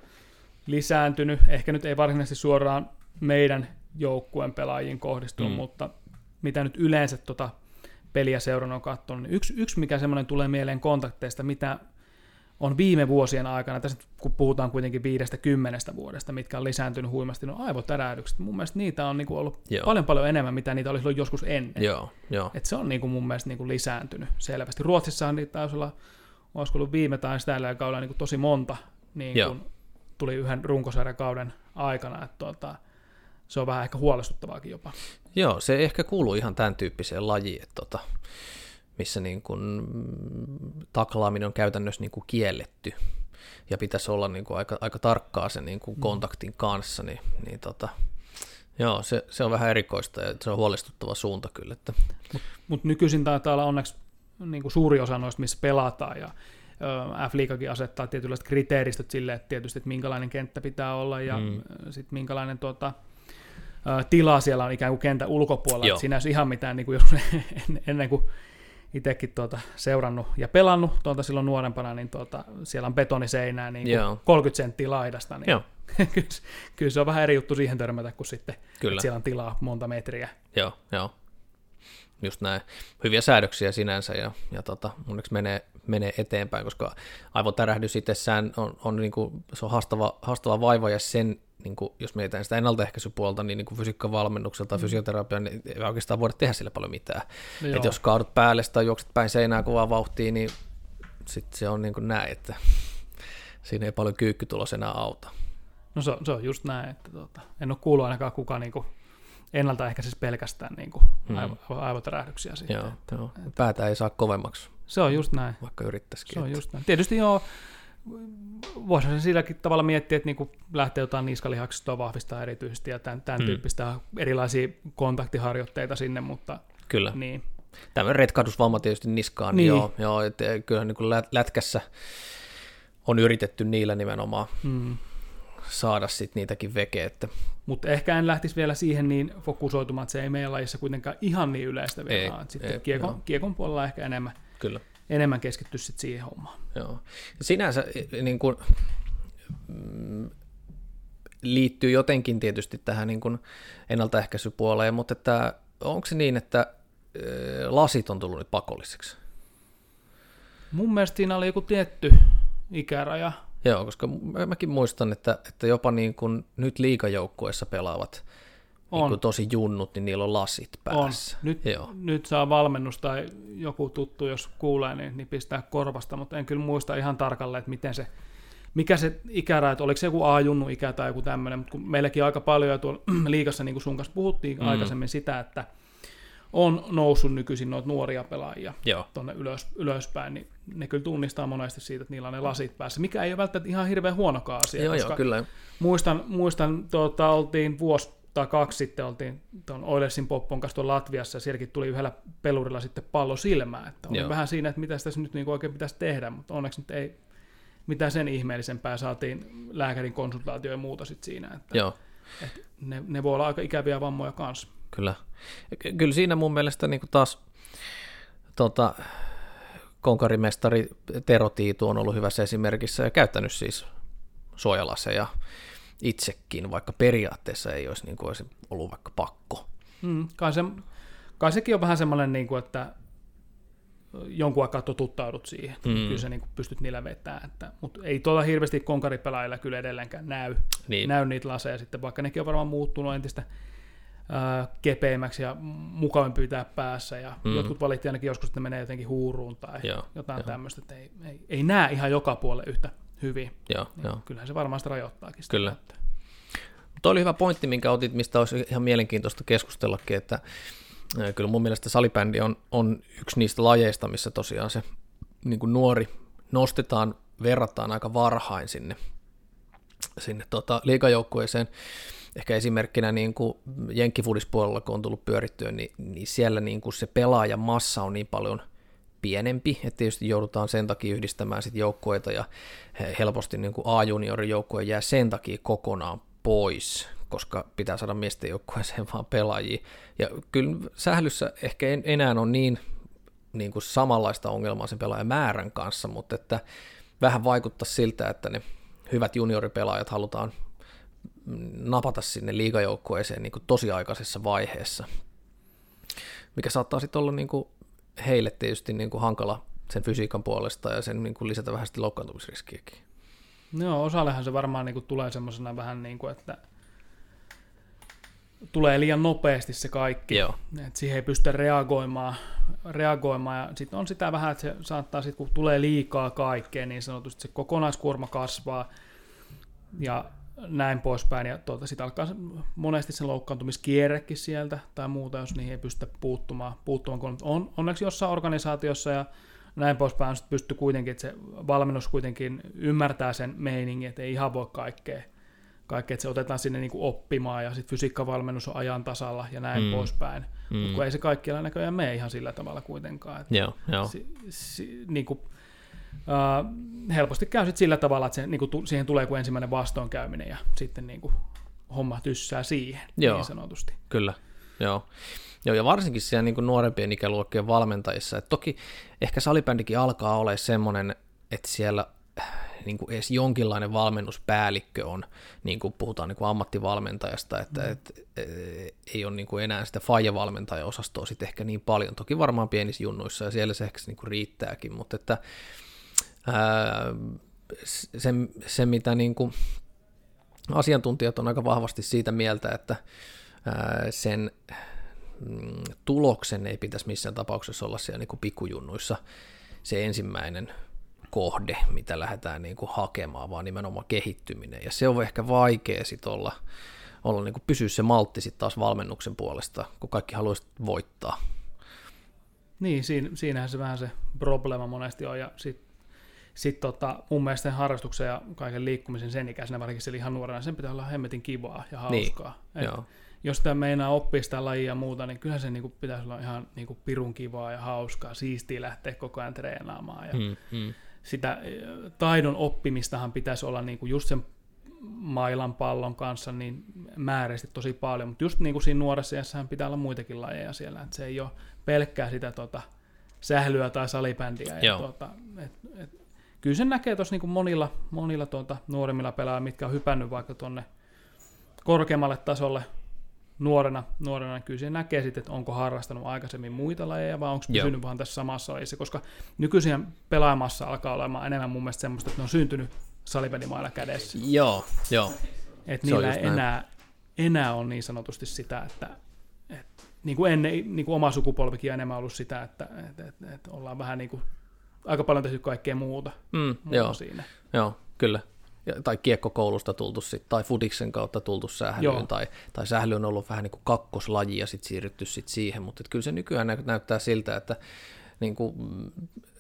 lisääntynyt. Ehkä nyt ei varsinaisesti suoraan meidän joukkueen pelaajiin kohdistunut, Mm. mm. mutta mitä nyt yleensä tota peliä seurannut on katsonut, niin yksi, yksi mikä semmoinen tulee mieleen kontakteista, mitä on viime vuosien aikana, tässä kun puhutaan kuitenkin viidestä kymmenestä vuodesta, mitkä on lisääntynyt huimasti, no aivotärähdykset. Mun mielestä niitä on niinku ollut Joo. paljon paljon enemmän, mitä niitä olisi ollut joskus ennen. Joo, joo. Et se on niin kuin mun mielestä niin kuin lisääntynyt selvästi. Ruotsissahan niitä taisi olla, olisiko ollut viime tai sitä kaudella niin kuin tosi monta, niin kuin tuli yhden runkosarjakauden aikana, että tuota, se on vähän ehkä huolestuttavaakin jopa. Joo, se ehkä kuuluu ihan tämän tyyppiseen lajiin, että tota, missä niin kuin, mm, taklaaminen on käytännössä niin kuin kielletty ja pitäisi olla niin kuin aika, aika tarkkaa sen niin kuin kontaktin kanssa, niin, niin tota, joo, se, se, on vähän erikoista ja se on huolestuttava suunta kyllä. Että, Mutta nykyisin taitaa olla onneksi niin kuin suuri osa noista, missä pelataan, ja ö, F-liigakin asettaa tietynlaiset kriteeristöt sille, että tietysti, että minkälainen kenttä pitää olla, ja Mm. mm. sitten minkälainen tuota, ö, tila siellä on ikään kuin kentän ulkopuolella. Joo. Siinä ei ole ihan mitään, niin kuin jos en- ennen kuin itsekin tuota, seurannut ja pelannut tuota silloin nuorempana, niin tuota, siellä on betoniseinää niin kuin Joo. 30 senttiä laidasta, niin Joo. kyllä, se- kyllä se on vähän eri juttu siihen törmätä, kuin sitten, siellä on tilaa monta metriä. joo, joo. Just näin. Hyviä säädöksiä sinänsä ja, ja tota, onneksi menee, menee eteenpäin, koska aivotärähdys itsessään on, on, niin kuin, se on haastava, haastava vaiva ja sen, niin kuin, jos mietitään sitä ennaltaehkäisypuolta, niin, niin kuin fysiikkavalmennukselta tai fysioterapian, niin ei oikeastaan voida tehdä sille paljon mitään. No Et jos kaadut päälle tai juokset päin seinää kovaa vauhtia, niin sitten se on niin kuin näin, että siinä ei paljon kyykkytulos enää auta. No se, on- se on just näin, että tota, en ole kuullut ainakaan kukaan niinku ennaltaehkäisisi pelkästään niinku Mm. aivo, aivotärähdyksiä sitten. Joo, joo. Päätä ei saa kovemmaksi, Se on just näin. vaikka yrittäisikin. Se on että- just näin. Tietysti joo, voisi sen silläkin tavalla miettiä, että niinku lähtee jotain niskalihaksistoa vahvistaa erityisesti ja tämän, tämän Mm. tyyppistä erilaisia kontaktiharjoitteita sinne, mutta Kyllä. niin. Tämmöinen retkahdusvamma tietysti niskaan, niin, Niin. joo, joo et, eh, kyllähän niin kuin lät- lätkässä on yritetty niillä nimenomaan Mm. Saada sit niitäkin vekeä, Mutta ehkä en lähtisi vielä siihen niin fokusoitumaan, että se ei meidän lajissa kuitenkaan ihan niin yleistä vielä Ei, Sitten ei, kiekon, joo. kiekon puolella ehkä enemmän, kyllä, enemmän keskittyä sit siihen hommaan. joo. Sinänsä eh, niin kuin, mm, liittyy jotenkin tietysti tähän niin kuin ennaltaehkäisypuoleen, mutta että onko se niin, että eh, lasit on tullut nyt pakolliseksi? Mun mielestä siinä oli joku tietty ikäraja. Joo, koska mä- mäkin muistan, että, että jopa niin kuin nyt liikajoukkueessa pelaavat niin On. kuin tosi junnut, niin niillä on lasit On. päässä. Nyt, Joo. nyt saa valmennus tai joku tuttu, jos kuulee, niin, niin pistää korvasta, mutta en kyllä muista ihan tarkalleen, että miten se, mikä se ikäraja, että oliko se joku A-junnu ikä tai joku tämmöinen, mutta kun meilläkin aika paljon ja tuolla liikassa, niin kuin sun kanssa puhuttiin mm. aikaisemmin sitä, että on noussut nykyisin noita nuoria pelaajia tuonne ylös, ylöspäin, niin ne kyllä tunnistaa monesti siitä, että niillä on ne lasit päässä, mikä ei ole välttämättä ihan hirveän huonokaan asia, joo, koska joo, kyllä. muistan, muistan tuota, oltiin vuosi tai kaksi sitten oltiin tuon Oilersin Poppon kanssa tuolla Latviassa, ja sielläkin tuli yhdellä pelurilla sitten pallo silmään, että oli Joo. vähän siinä, että mitä tässä nyt niin oikein pitäisi tehdä, mutta onneksi nyt ei mitään sen ihmeellisempää, saatiin lääkärin konsultaatio ja muuta sitten siinä, että Joo, Et ne, ne voi olla aika ikäviä vammoja kanssa. Kyllä. Kyllä siinä mun mielestä niin taas tota, konkarimestari Tero Tiitu on ollut hyvässä esimerkissä ja käyttänyt siis suojalaseja itsekin, vaikka periaatteessa ei olisi, niin kuin olisi ollut vaikka pakko. Mm, kai, se, kai sekin on vähän semmoinen, niin kuin, että jonkun aikaa totuttaudut siihen, mm. kyllä sä niin kuin pystyt niillä vetämään. Että, mutta ei tuolla hirveästi konkaripelaajilla kyllä edelleenkään näy, niin. näy niitä laseja sitten, vaikka nekin on varmaan muuttunut entistä ää, kepeimmäksi ja mukavampi pitää päässä, ja mm. jotkut valitti ainakin joskus, että ne menee jotenkin huuruun tai Joo, jotain jo. tämmöistä, että ei, ei, ei näe ihan joka puolelle yhtä hyvin. Joo, niin jo. Kyllähän se varmaan sitä rajoittaakin. Sitä Kyllä. Tuo oli hyvä pointti, minkä otit, mistä olisi ihan mielenkiintoista keskustellakin, että kyllä mun mielestä salibändi on, on yksi niistä lajeista, missä tosiaan se niin kuin nuori nostetaan, verrataan aika varhain sinne, sinne tota, liikajoukkueeseen. Ehkä esimerkkinä niin kuin jenkkifudispuolella, kun on tullut pyörittyä, niin, niin siellä niin kuin se pelaajan-massa on niin paljon pienempi, että tietysti joudutaan sen takia yhdistämään sit joukkueita ja helposti niin kuin A-juniorin joukkue jää sen takia kokonaan pois koska pitää saada miesten joukkueeseen vaan pelaajia. Ja kyllä sählyssä ehkä en, enää on niin, niin kuin samanlaista ongelmaa sen pelaajan määrän kanssa, mutta että vähän vaikuttaa siltä, että ne hyvät junioripelaajat halutaan napata sinne liigajoukkueeseen niin kuin tosiaikaisessa vaiheessa, mikä saattaa sitten olla niin kuin heille tietysti niin kuin hankala sen fysiikan puolesta ja sen niin kuin lisätä vähän sitten loukkaantumisriskiäkin. Joo, osallehan se varmaan niin kuin tulee semmoisena vähän niin kuin, että tulee liian nopeasti se kaikki. Joo. Et siihen ei pysty reagoimaan, reagoimaan ja sitten on sitä vähän, että se saattaa sitten, kun tulee liikaa kaikkea, niin sanotusti se kokonaiskuorma kasvaa ja näin poispäin, ja tuota, sitten alkaa monesti se loukkaantumiskierrekin sieltä tai muuta, jos niihin ei pystytä puuttumaan. puuttumaan. On, onneksi jossain organisaatiossa ja näin poispäin on pysty kuitenkin, että se valmennus kuitenkin ymmärtää sen meiningin, että ei ihan voi kaikkea kaikki, että se otetaan sinne niin kuin oppimaan ja sitten fysiikkavalmennus on ajan tasalla ja näin mm. poispäin. Mm. Mutta kun ei se kaikkialla näköjään mene ihan sillä tavalla kuitenkaan. Että joo, joo. Si, si, niin kuin, uh, helposti käy sit sillä tavalla, että se, niin kuin, siihen tulee kuin ensimmäinen vastoinkäyminen ja sitten niin kuin, homma tyssää siihen joo, niin sanotusti. Kyllä, joo. Joo, ja varsinkin siellä niin kuin nuorempien ikäluokkien valmentajissa. Et toki ehkä salibändikin alkaa olla semmoinen, että siellä niin kuin edes jonkinlainen valmennuspäällikkö on, niin kuin puhutaan niin kuin ammattivalmentajasta, että mm. et, et, ei ole niin kuin enää sitä faija-valmentajaosastoa sitten ehkä niin paljon, toki varmaan pienissä junnuissa ja siellä se ehkä niin kuin riittääkin, mutta että ää, se, se, mitä niin kuin asiantuntijat on aika vahvasti siitä mieltä, että ää, sen mm, tuloksen ei pitäisi missään tapauksessa olla siellä niin kuin pikkujunnuissa se ensimmäinen kohde, mitä lähdetään niin kuin hakemaan, vaan nimenomaan kehittyminen. Ja se on ehkä vaikea sitten olla, olla niin kuin pysyä se maltti sitten taas valmennuksen puolesta, kun kaikki haluaisi voittaa. Niin, siinä, siinähän se vähän se probleema monesti on, ja sitten sit tota, mun mielestä harrastuksen ja kaiken liikkumisen sen ikäisenä, varsinkin se ihan nuorena, sen pitää olla hemmetin kivaa ja hauskaa. Niin, Et joo. Jos tämä meinaa oppia sitä lajia ja muuta, niin kyllä se niinku pitäisi olla ihan niinku pirun kivaa ja hauskaa, siistiä lähteä koko ajan treenaamaan. Ja, hmm, hmm sitä eh, taidon oppimistahan pitäisi olla niin kuin just sen mailan pallon kanssa niin määräisesti tosi paljon, mutta just niin kuin siinä nuoressa iässähän pitää olla muitakin lajeja siellä, että se ei ole pelkkää sitä tota, sählyä tai salibändiä. Ja tuota, et, et, kyllä sen näkee tuossa niin monilla, monilla tuota, nuoremmilla pelaajilla, mitkä on hypännyt vaikka tuonne korkeammalle tasolle nuorena, nuorena niin kyllä se näkee sitten, että onko harrastanut aikaisemmin muita lajeja vai onko pysynyt vaan tässä samassa lajissa, koska nykyisen pelaamassa alkaa olemaan enemmän mun mielestä semmoista, että ne on syntynyt salibändimailla kädessä. Joo, joo. Että niillä ei enää, enää on niin sanotusti sitä, että, että niin kuin ennen, niin kuin oma sukupolvikin on enemmän ollut sitä, että, että, että, että ollaan vähän niin kuin, aika paljon tehty kaikkea muuta, mm, muuta joo, siinä. Joo, kyllä. Tai kiekkokoulusta tultu sit, tai fudiksen kautta tultu sählyyn, tai, tai sähly on ollut vähän niin kuin kakkoslaji ja sitten siirrytty sit siihen, mutta kyllä se nykyään näyttää siltä, että niin kuin,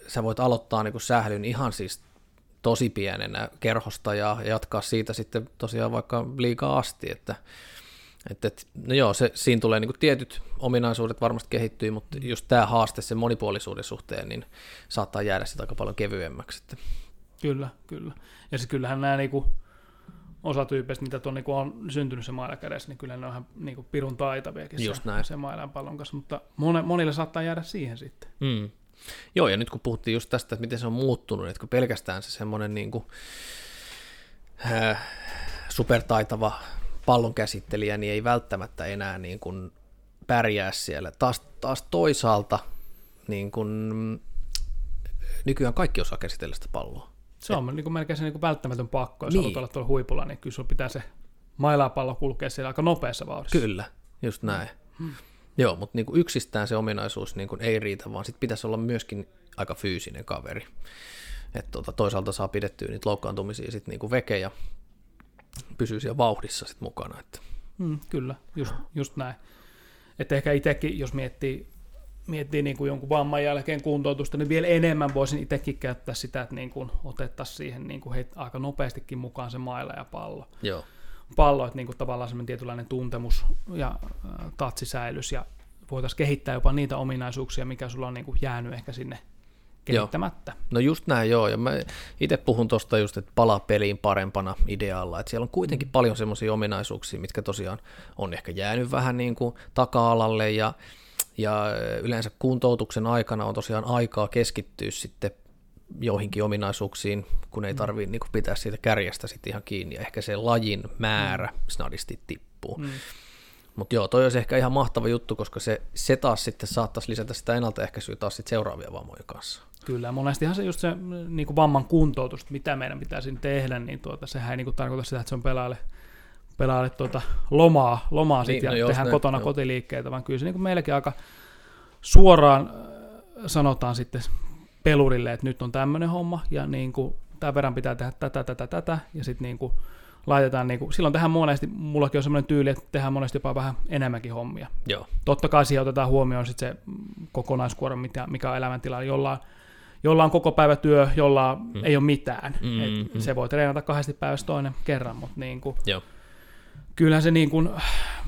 sä voit aloittaa niin kuin sählyn ihan siis tosi pienenä kerhosta ja jatkaa siitä sitten tosiaan vaikka liikaa asti, että et, et, no joo, se, siinä tulee niin kuin tietyt ominaisuudet varmasti kehittyy, mutta just tämä haaste sen monipuolisuuden suhteen, niin saattaa jäädä sitä aika paljon kevyemmäksi. Että. Kyllä, kyllä. Ja se kyllähän nämä niinku osa tyypeistä, mitä tuon niin on syntynyt se maila kädessä, niin kyllä ne on ihan niin kuin pirun taitaviakin Just se, näin. se mailan pallon kanssa, mutta monille saattaa jäädä siihen sitten. Mm. Joo, ja nyt kun puhuttiin just tästä, että miten se on muuttunut, että kun pelkästään se semmoinen niin kuin, äh, supertaitava pallon käsittelijä, niin ei välttämättä enää niin kuin pärjää siellä. Taas, taas toisaalta niin kuin, nykyään kaikki osaa käsitellä sitä palloa. Se on niin kuin melkein se niin kuin välttämätön pakko, jos Niin. haluat olla tuolla huipulla, niin kyllä sulla pitää se mailapallo kulkea siellä aika nopeassa vauhdissa. Kyllä, just näin. Hmm. Joo, mutta niin kuin yksistään se ominaisuus niin kuin ei riitä, vaan sit pitäisi olla myöskin aika fyysinen kaveri. Et tuota, toisaalta saa pidettyä niitä loukkaantumisia sit niin kuin veke ja pysyy siellä vauhdissa sit mukana. Että. Mm, kyllä, just, just näin. Että ehkä itsekin, jos miettii, miettii niin kuin jonkun vamman jälkeen kuntoutusta, niin vielä enemmän voisin itsekin käyttää sitä, että niin kuin otettaisiin siihen niin kuin heit, aika nopeastikin mukaan se maila ja pallo. Joo, Pallo, että niin kuin tavallaan semmoinen tietynlainen tuntemus ja äh, tatsisäilys ja voitaisiin kehittää jopa niitä ominaisuuksia, mikä sulla on niin kuin jäänyt ehkä sinne kehittämättä. No just näin joo, ja mä itse puhun tuosta just, että palaa peliin parempana idealla, että siellä on kuitenkin paljon semmoisia ominaisuuksia, mitkä tosiaan on ehkä jäänyt vähän niin kuin taka-alalle, ja, ja yleensä kuntoutuksen aikana on tosiaan aikaa keskittyä sitten joihinkin ominaisuuksiin, kun ei tarvitse niin pitää siitä kärjestä sitten ihan kiinni, ja ehkä se lajin määrä snadisti tippuu. Mm. Mutta joo, toi olisi ehkä ihan mahtava juttu, koska se, se taas sitten saattaisi lisätä sitä ennaltaehkäisyä taas sitten seuraavia vammoja kanssa. Kyllä, monestihan se just se niin kuin vamman kuntoutus, mitä meidän pitäisi tehdä, niin tuota, sehän ei niin kuin tarkoita sitä, että se on pelaajalle, pelaajalle tuota, lomaa, lomaa Niin, sit, ja no just tehdään näin, kotona joo. kotiliikkeitä, vaan kyllä se niin kuin meilläkin aika suoraan äh, sanotaan sitten pelurille, että nyt on tämmöinen homma, ja niin kuin, tämän verran pitää tehdä tätä, tätä, tätä, ja sitten niin kuin laitetaan, niin kuin, silloin tehdään monesti, mullakin on semmoinen tyyli, että tehdään monesti jopa vähän enemmänkin hommia. Joo, Totta kai siihen otetaan huomioon sit se mm, kokonaiskuorma, mitä- mikä on elämäntilanne, jolla, jolla on koko päivä työ, jolla mm. ei ole mitään. Mm, Et mm. Se voi treenata kahdesti päivässä toinen kerran, mutta niin kuin, joo. kyllähän se, niin kuin,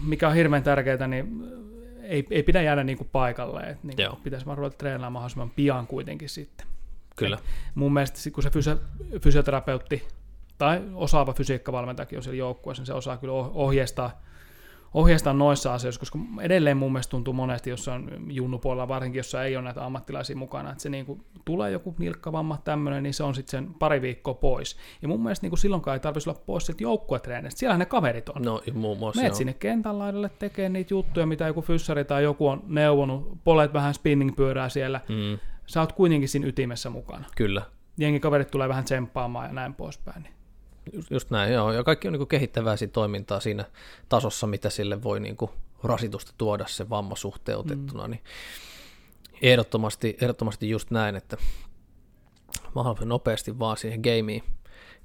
mikä on hirveän tärkeää, niin ei, ei pidä jäädä niin kuin paikalle. Et niin kuin pitäisi vaan ruveta treenaamaan mahdollisimman pian kuitenkin sitten. Kyllä. Mun mielestä kun se fysio, fysioterapeutti tai osaava fysiikkavalmentajakin on siellä joukkueessa, niin se osaa kyllä oh- ohjeistaa, ohjeistaa noissa asioissa, koska edelleen mun mielestä tuntuu monesti, jos on junnupuolella, varsinkin jossa ei ole näitä ammattilaisia mukana, että se niinku, tulee joku nilkkavamma tämmöinen, niin se on sitten sen pari viikkoa pois. Ja mun mielestä niinku silloinkaan ei tarvitsisi olla pois sieltä joukkuetreenistä, siellähän ne kaverit on. No muun muassa Meet joo. sinne kentän laidalle tekemään niitä juttuja, mitä joku fyssari tai joku on neuvonut, polet vähän spinning-pyörää siellä, Mm, sä oot kuitenkin siinä ytimessä mukana. kyllä, Jengikaverit tulee vähän tsemppaamaan ja näin poispäin. Niin. Just, just näin, joo. Ja kaikki on niin kehittävää siitä toimintaa siinä tasossa, mitä sille voi niin kuin rasitusta tuoda se vamma suhteutettuna, mm. niin ehdottomasti, ehdottomasti just näin, että mahdollisimman nopeasti vaan siihen gameen,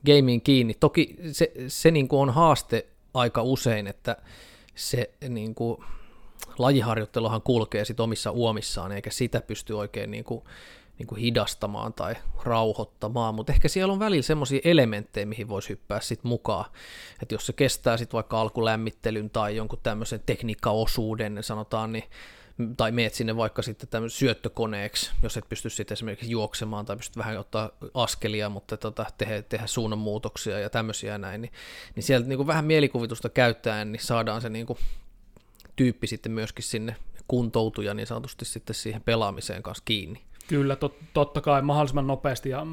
gameen kiinni. Toki se, se niin kuin on haaste aika usein, että se niin kuin, lajiharjoitteluhan kulkee sit omissa uomissaan, eikä sitä pysty oikein niin kuin, niin kuin hidastamaan tai rauhoittamaan, mutta ehkä siellä on välillä semmoisia elementtejä, mihin voisi hyppää sit mukaan. Että jos se kestää sitten vaikka alkulämmittelyn tai jonkun tämmöisen tekniikkaosuuden, sanotaan, niin tai meet sinne vaikka sitten tämmöisen syöttökoneeksi, jos et pysty sitten esimerkiksi juoksemaan tai pystyt vähän ottaa askelia, mutta tota, tehdä, tehdä suunnanmuutoksia ja tämmöisiä näin, niin, niin sieltä niin kuin vähän mielikuvitusta käyttäen, niin saadaan se niin kuin tyyppi sitten myöskin sinne kuntoutuja niin sanotusti sitten siihen pelaamiseen kanssa kiinni. Kyllä, tot, totta kai mahdollisimman nopeasti, ja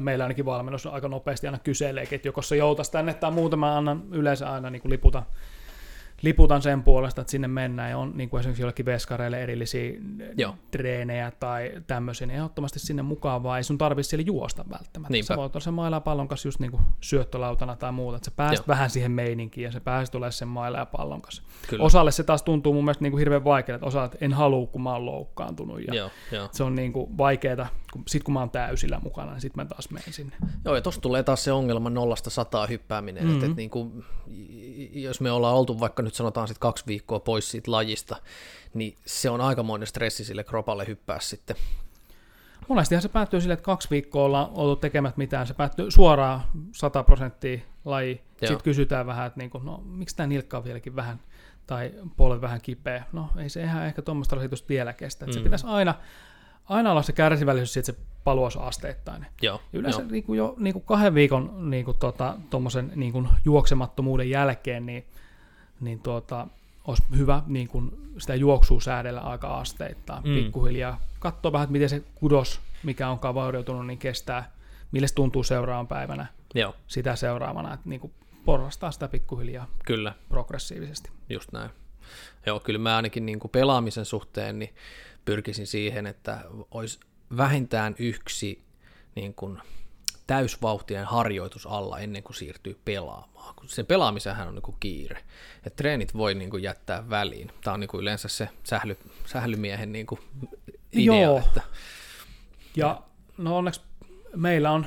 meillä ainakin valmennus aika nopeasti aina kyselee, että joko se joutaisi tänne tai muuten mä annan yleensä aina niin kuin liputan, liputan sen puolesta, että sinne mennään, ja on niin kuin esimerkiksi jollekin veskareille erillisiä Joo. treenejä tai tämmöisiä, niin ehdottomasti sinne mukaan, vaan ei sun tarvitse siellä juosta välttämättä. Niinpä. Sä voit olla sen mailla ja pallon kanssa just niin kuin syöttölautana tai muuta, että sä pääset Joo. vähän siihen meininkiin, ja sä pääset olemaan sen mailla ja pallon kanssa. Kyllä. Osalle se taas tuntuu mun mielestä niin kuin hirveän vaikealta, että osa, että en halua, kun mä oon loukkaantunut, ja Joo, joo. se on niin kuin vaikeeta, kun, sit kun mä oon täysillä mukana, niin sit mä taas menen sinne. Joo, ja tuossa tulee taas se ongelma nollasta sataa hyppääminen, mm-hmm. että, että niin kuin, jos me ollaan oltu vaikka nyt sanotaan sitten kaksi viikkoa pois siitä lajista, niin se on aikamoinen stressi sille kropalle hyppää sitten. Monestihan se päättyy sille, että kaksi viikkoa ollaan oltu tekemät mitään, se päättyy suoraan 100 prosenttia laji. Joo. Sitten kysytään vähän, että niinku, no, miksi tämä nilkka on vieläkin vähän, tai polvet vähän kipeä. No ei se ihan ehkä tuommoista rasitusta vielä kestä. Mm. Se pitäisi aina, aina olla se kärsivällisyys, että se paluos on asteittainen. Joo, Ja yleensä joo. niin kuin jo niin kuin kahden viikon niin kuin tota, tommosen, niin kuin juoksemattomuuden jälkeen, niin, niin tuota, olisi hyvä niin kuin sitä juoksua säädellä aika asteittain, Mm. pikkuhiljaa. Katsoa vähän, että miten se kudos, mikä on vaurioitunut, niin kestää, millä se tuntuu seuraavan päivänä, Joo, sitä seuraavana, että niin kuin porrastaa sitä pikkuhiljaa kyllä, progressiivisesti. just näin. Joo, kyllä mä ainakin niin kuin pelaamisen suhteen niin pyrkisin siihen, että olisi vähintään yksi niin kuin täysvauhtinen harjoitus alla ennen kuin siirtyy pelaamaan. Kun sen pelaamisenhän on niin kuin kiire. Et treenit voi niin kuin jättää väliin. Tämä on niin kuin yleensä se sähly, sählymiehen niin kuin idea. Joo. Että, Ja no onneksi meillä on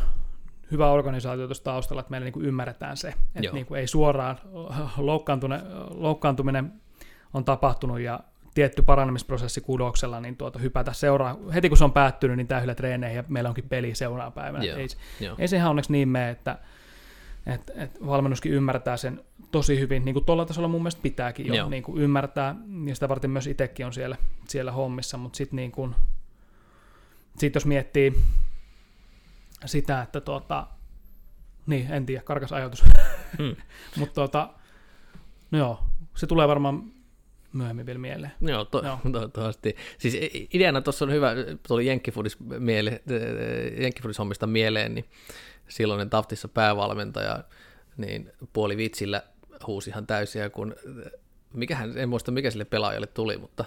hyvä organisaatio tuossa taustalla, että meillä niin kuin ymmärretään se, että Joo. niin kuin ei suoraan loukkaantuminen, loukkaantuminen on tapahtunut ja tietty parannemisprosessi kudoksella, niin tuota hypätä seuraa, heti kun se on päättynyt, niin täyhyllä treeneihin ja meillä onkin peli seuraavana päivänä. Joo, Ei, joo. ei se ihan onneksi niin mene, että, että, että valmennuskin ymmärtää sen tosi hyvin, niin kuin tuolla tasolla mun mielestä pitääkin jo Joo. niin kuin ymmärtää, ja sitä varten myös itsekin on siellä, siellä hommissa, mutta sitten niin kuin, sit jos miettii sitä, että tuota, niin, en tiedä, karkas ajatus, Mm. mutta tuota, no joo, se tulee varmaan myöhemmin vielä mieleen. Joo, to, Joo. toivottavasti. Siis ideana tuossa on hyvä, tuli Jenkkifudis, miele, hommista mieleen, niin silloinen Taftissa päävalmentaja, niin puoli vitsillä huusi ihan täysiä, kun mikähän, en muista mikä sille pelaajalle tuli, mutta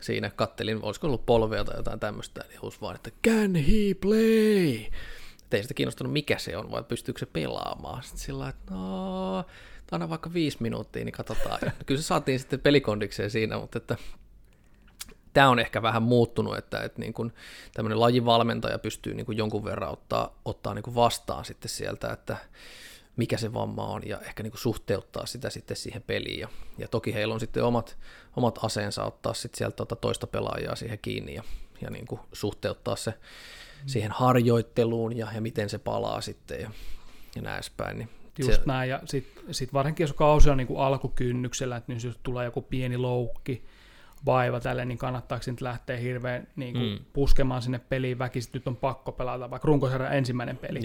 siinä kattelin, olisiko ollut polvea tai jotain tämmöistä, niin huusi vaan, että can he play? Et ei sitä kiinnostunut mikä se on, vai pystyykö se pelaamaan. Sitten sillä että no, anna vaikka viisi minuuttia, niin katsotaan. Ja kyllä se saatiin sitten pelikondikseen siinä, mutta että tämä on ehkä vähän muuttunut, että, että niin kuin tämmöinen lajivalmentaja pystyy niin kuin jonkun verran ottaa, ottaa niin kuin vastaan sitten sieltä, että mikä se vamma on ja ehkä niin kuin suhteuttaa sitä sitten siihen peliin. Ja, ja toki heillä on sitten omat, omat aseensa ottaa sitten sieltä tuota toista pelaajaa siihen kiinni ja, ja niin kuin suhteuttaa se siihen harjoitteluun ja, ja miten se palaa sitten ja, ja näin edespäin. Niin Just se, näin, ja sitten sit varsinkin jos kausi on niin kuin alkukynnyksellä, että nyt jos tulee joku pieni loukki, vaiva tälle, niin kannattaako nyt lähteä hirveän niin kuin Mm. puskemaan sinne peliin väkisin, nyt on pakko pelata vaikka runkosarjan ensimmäinen peli.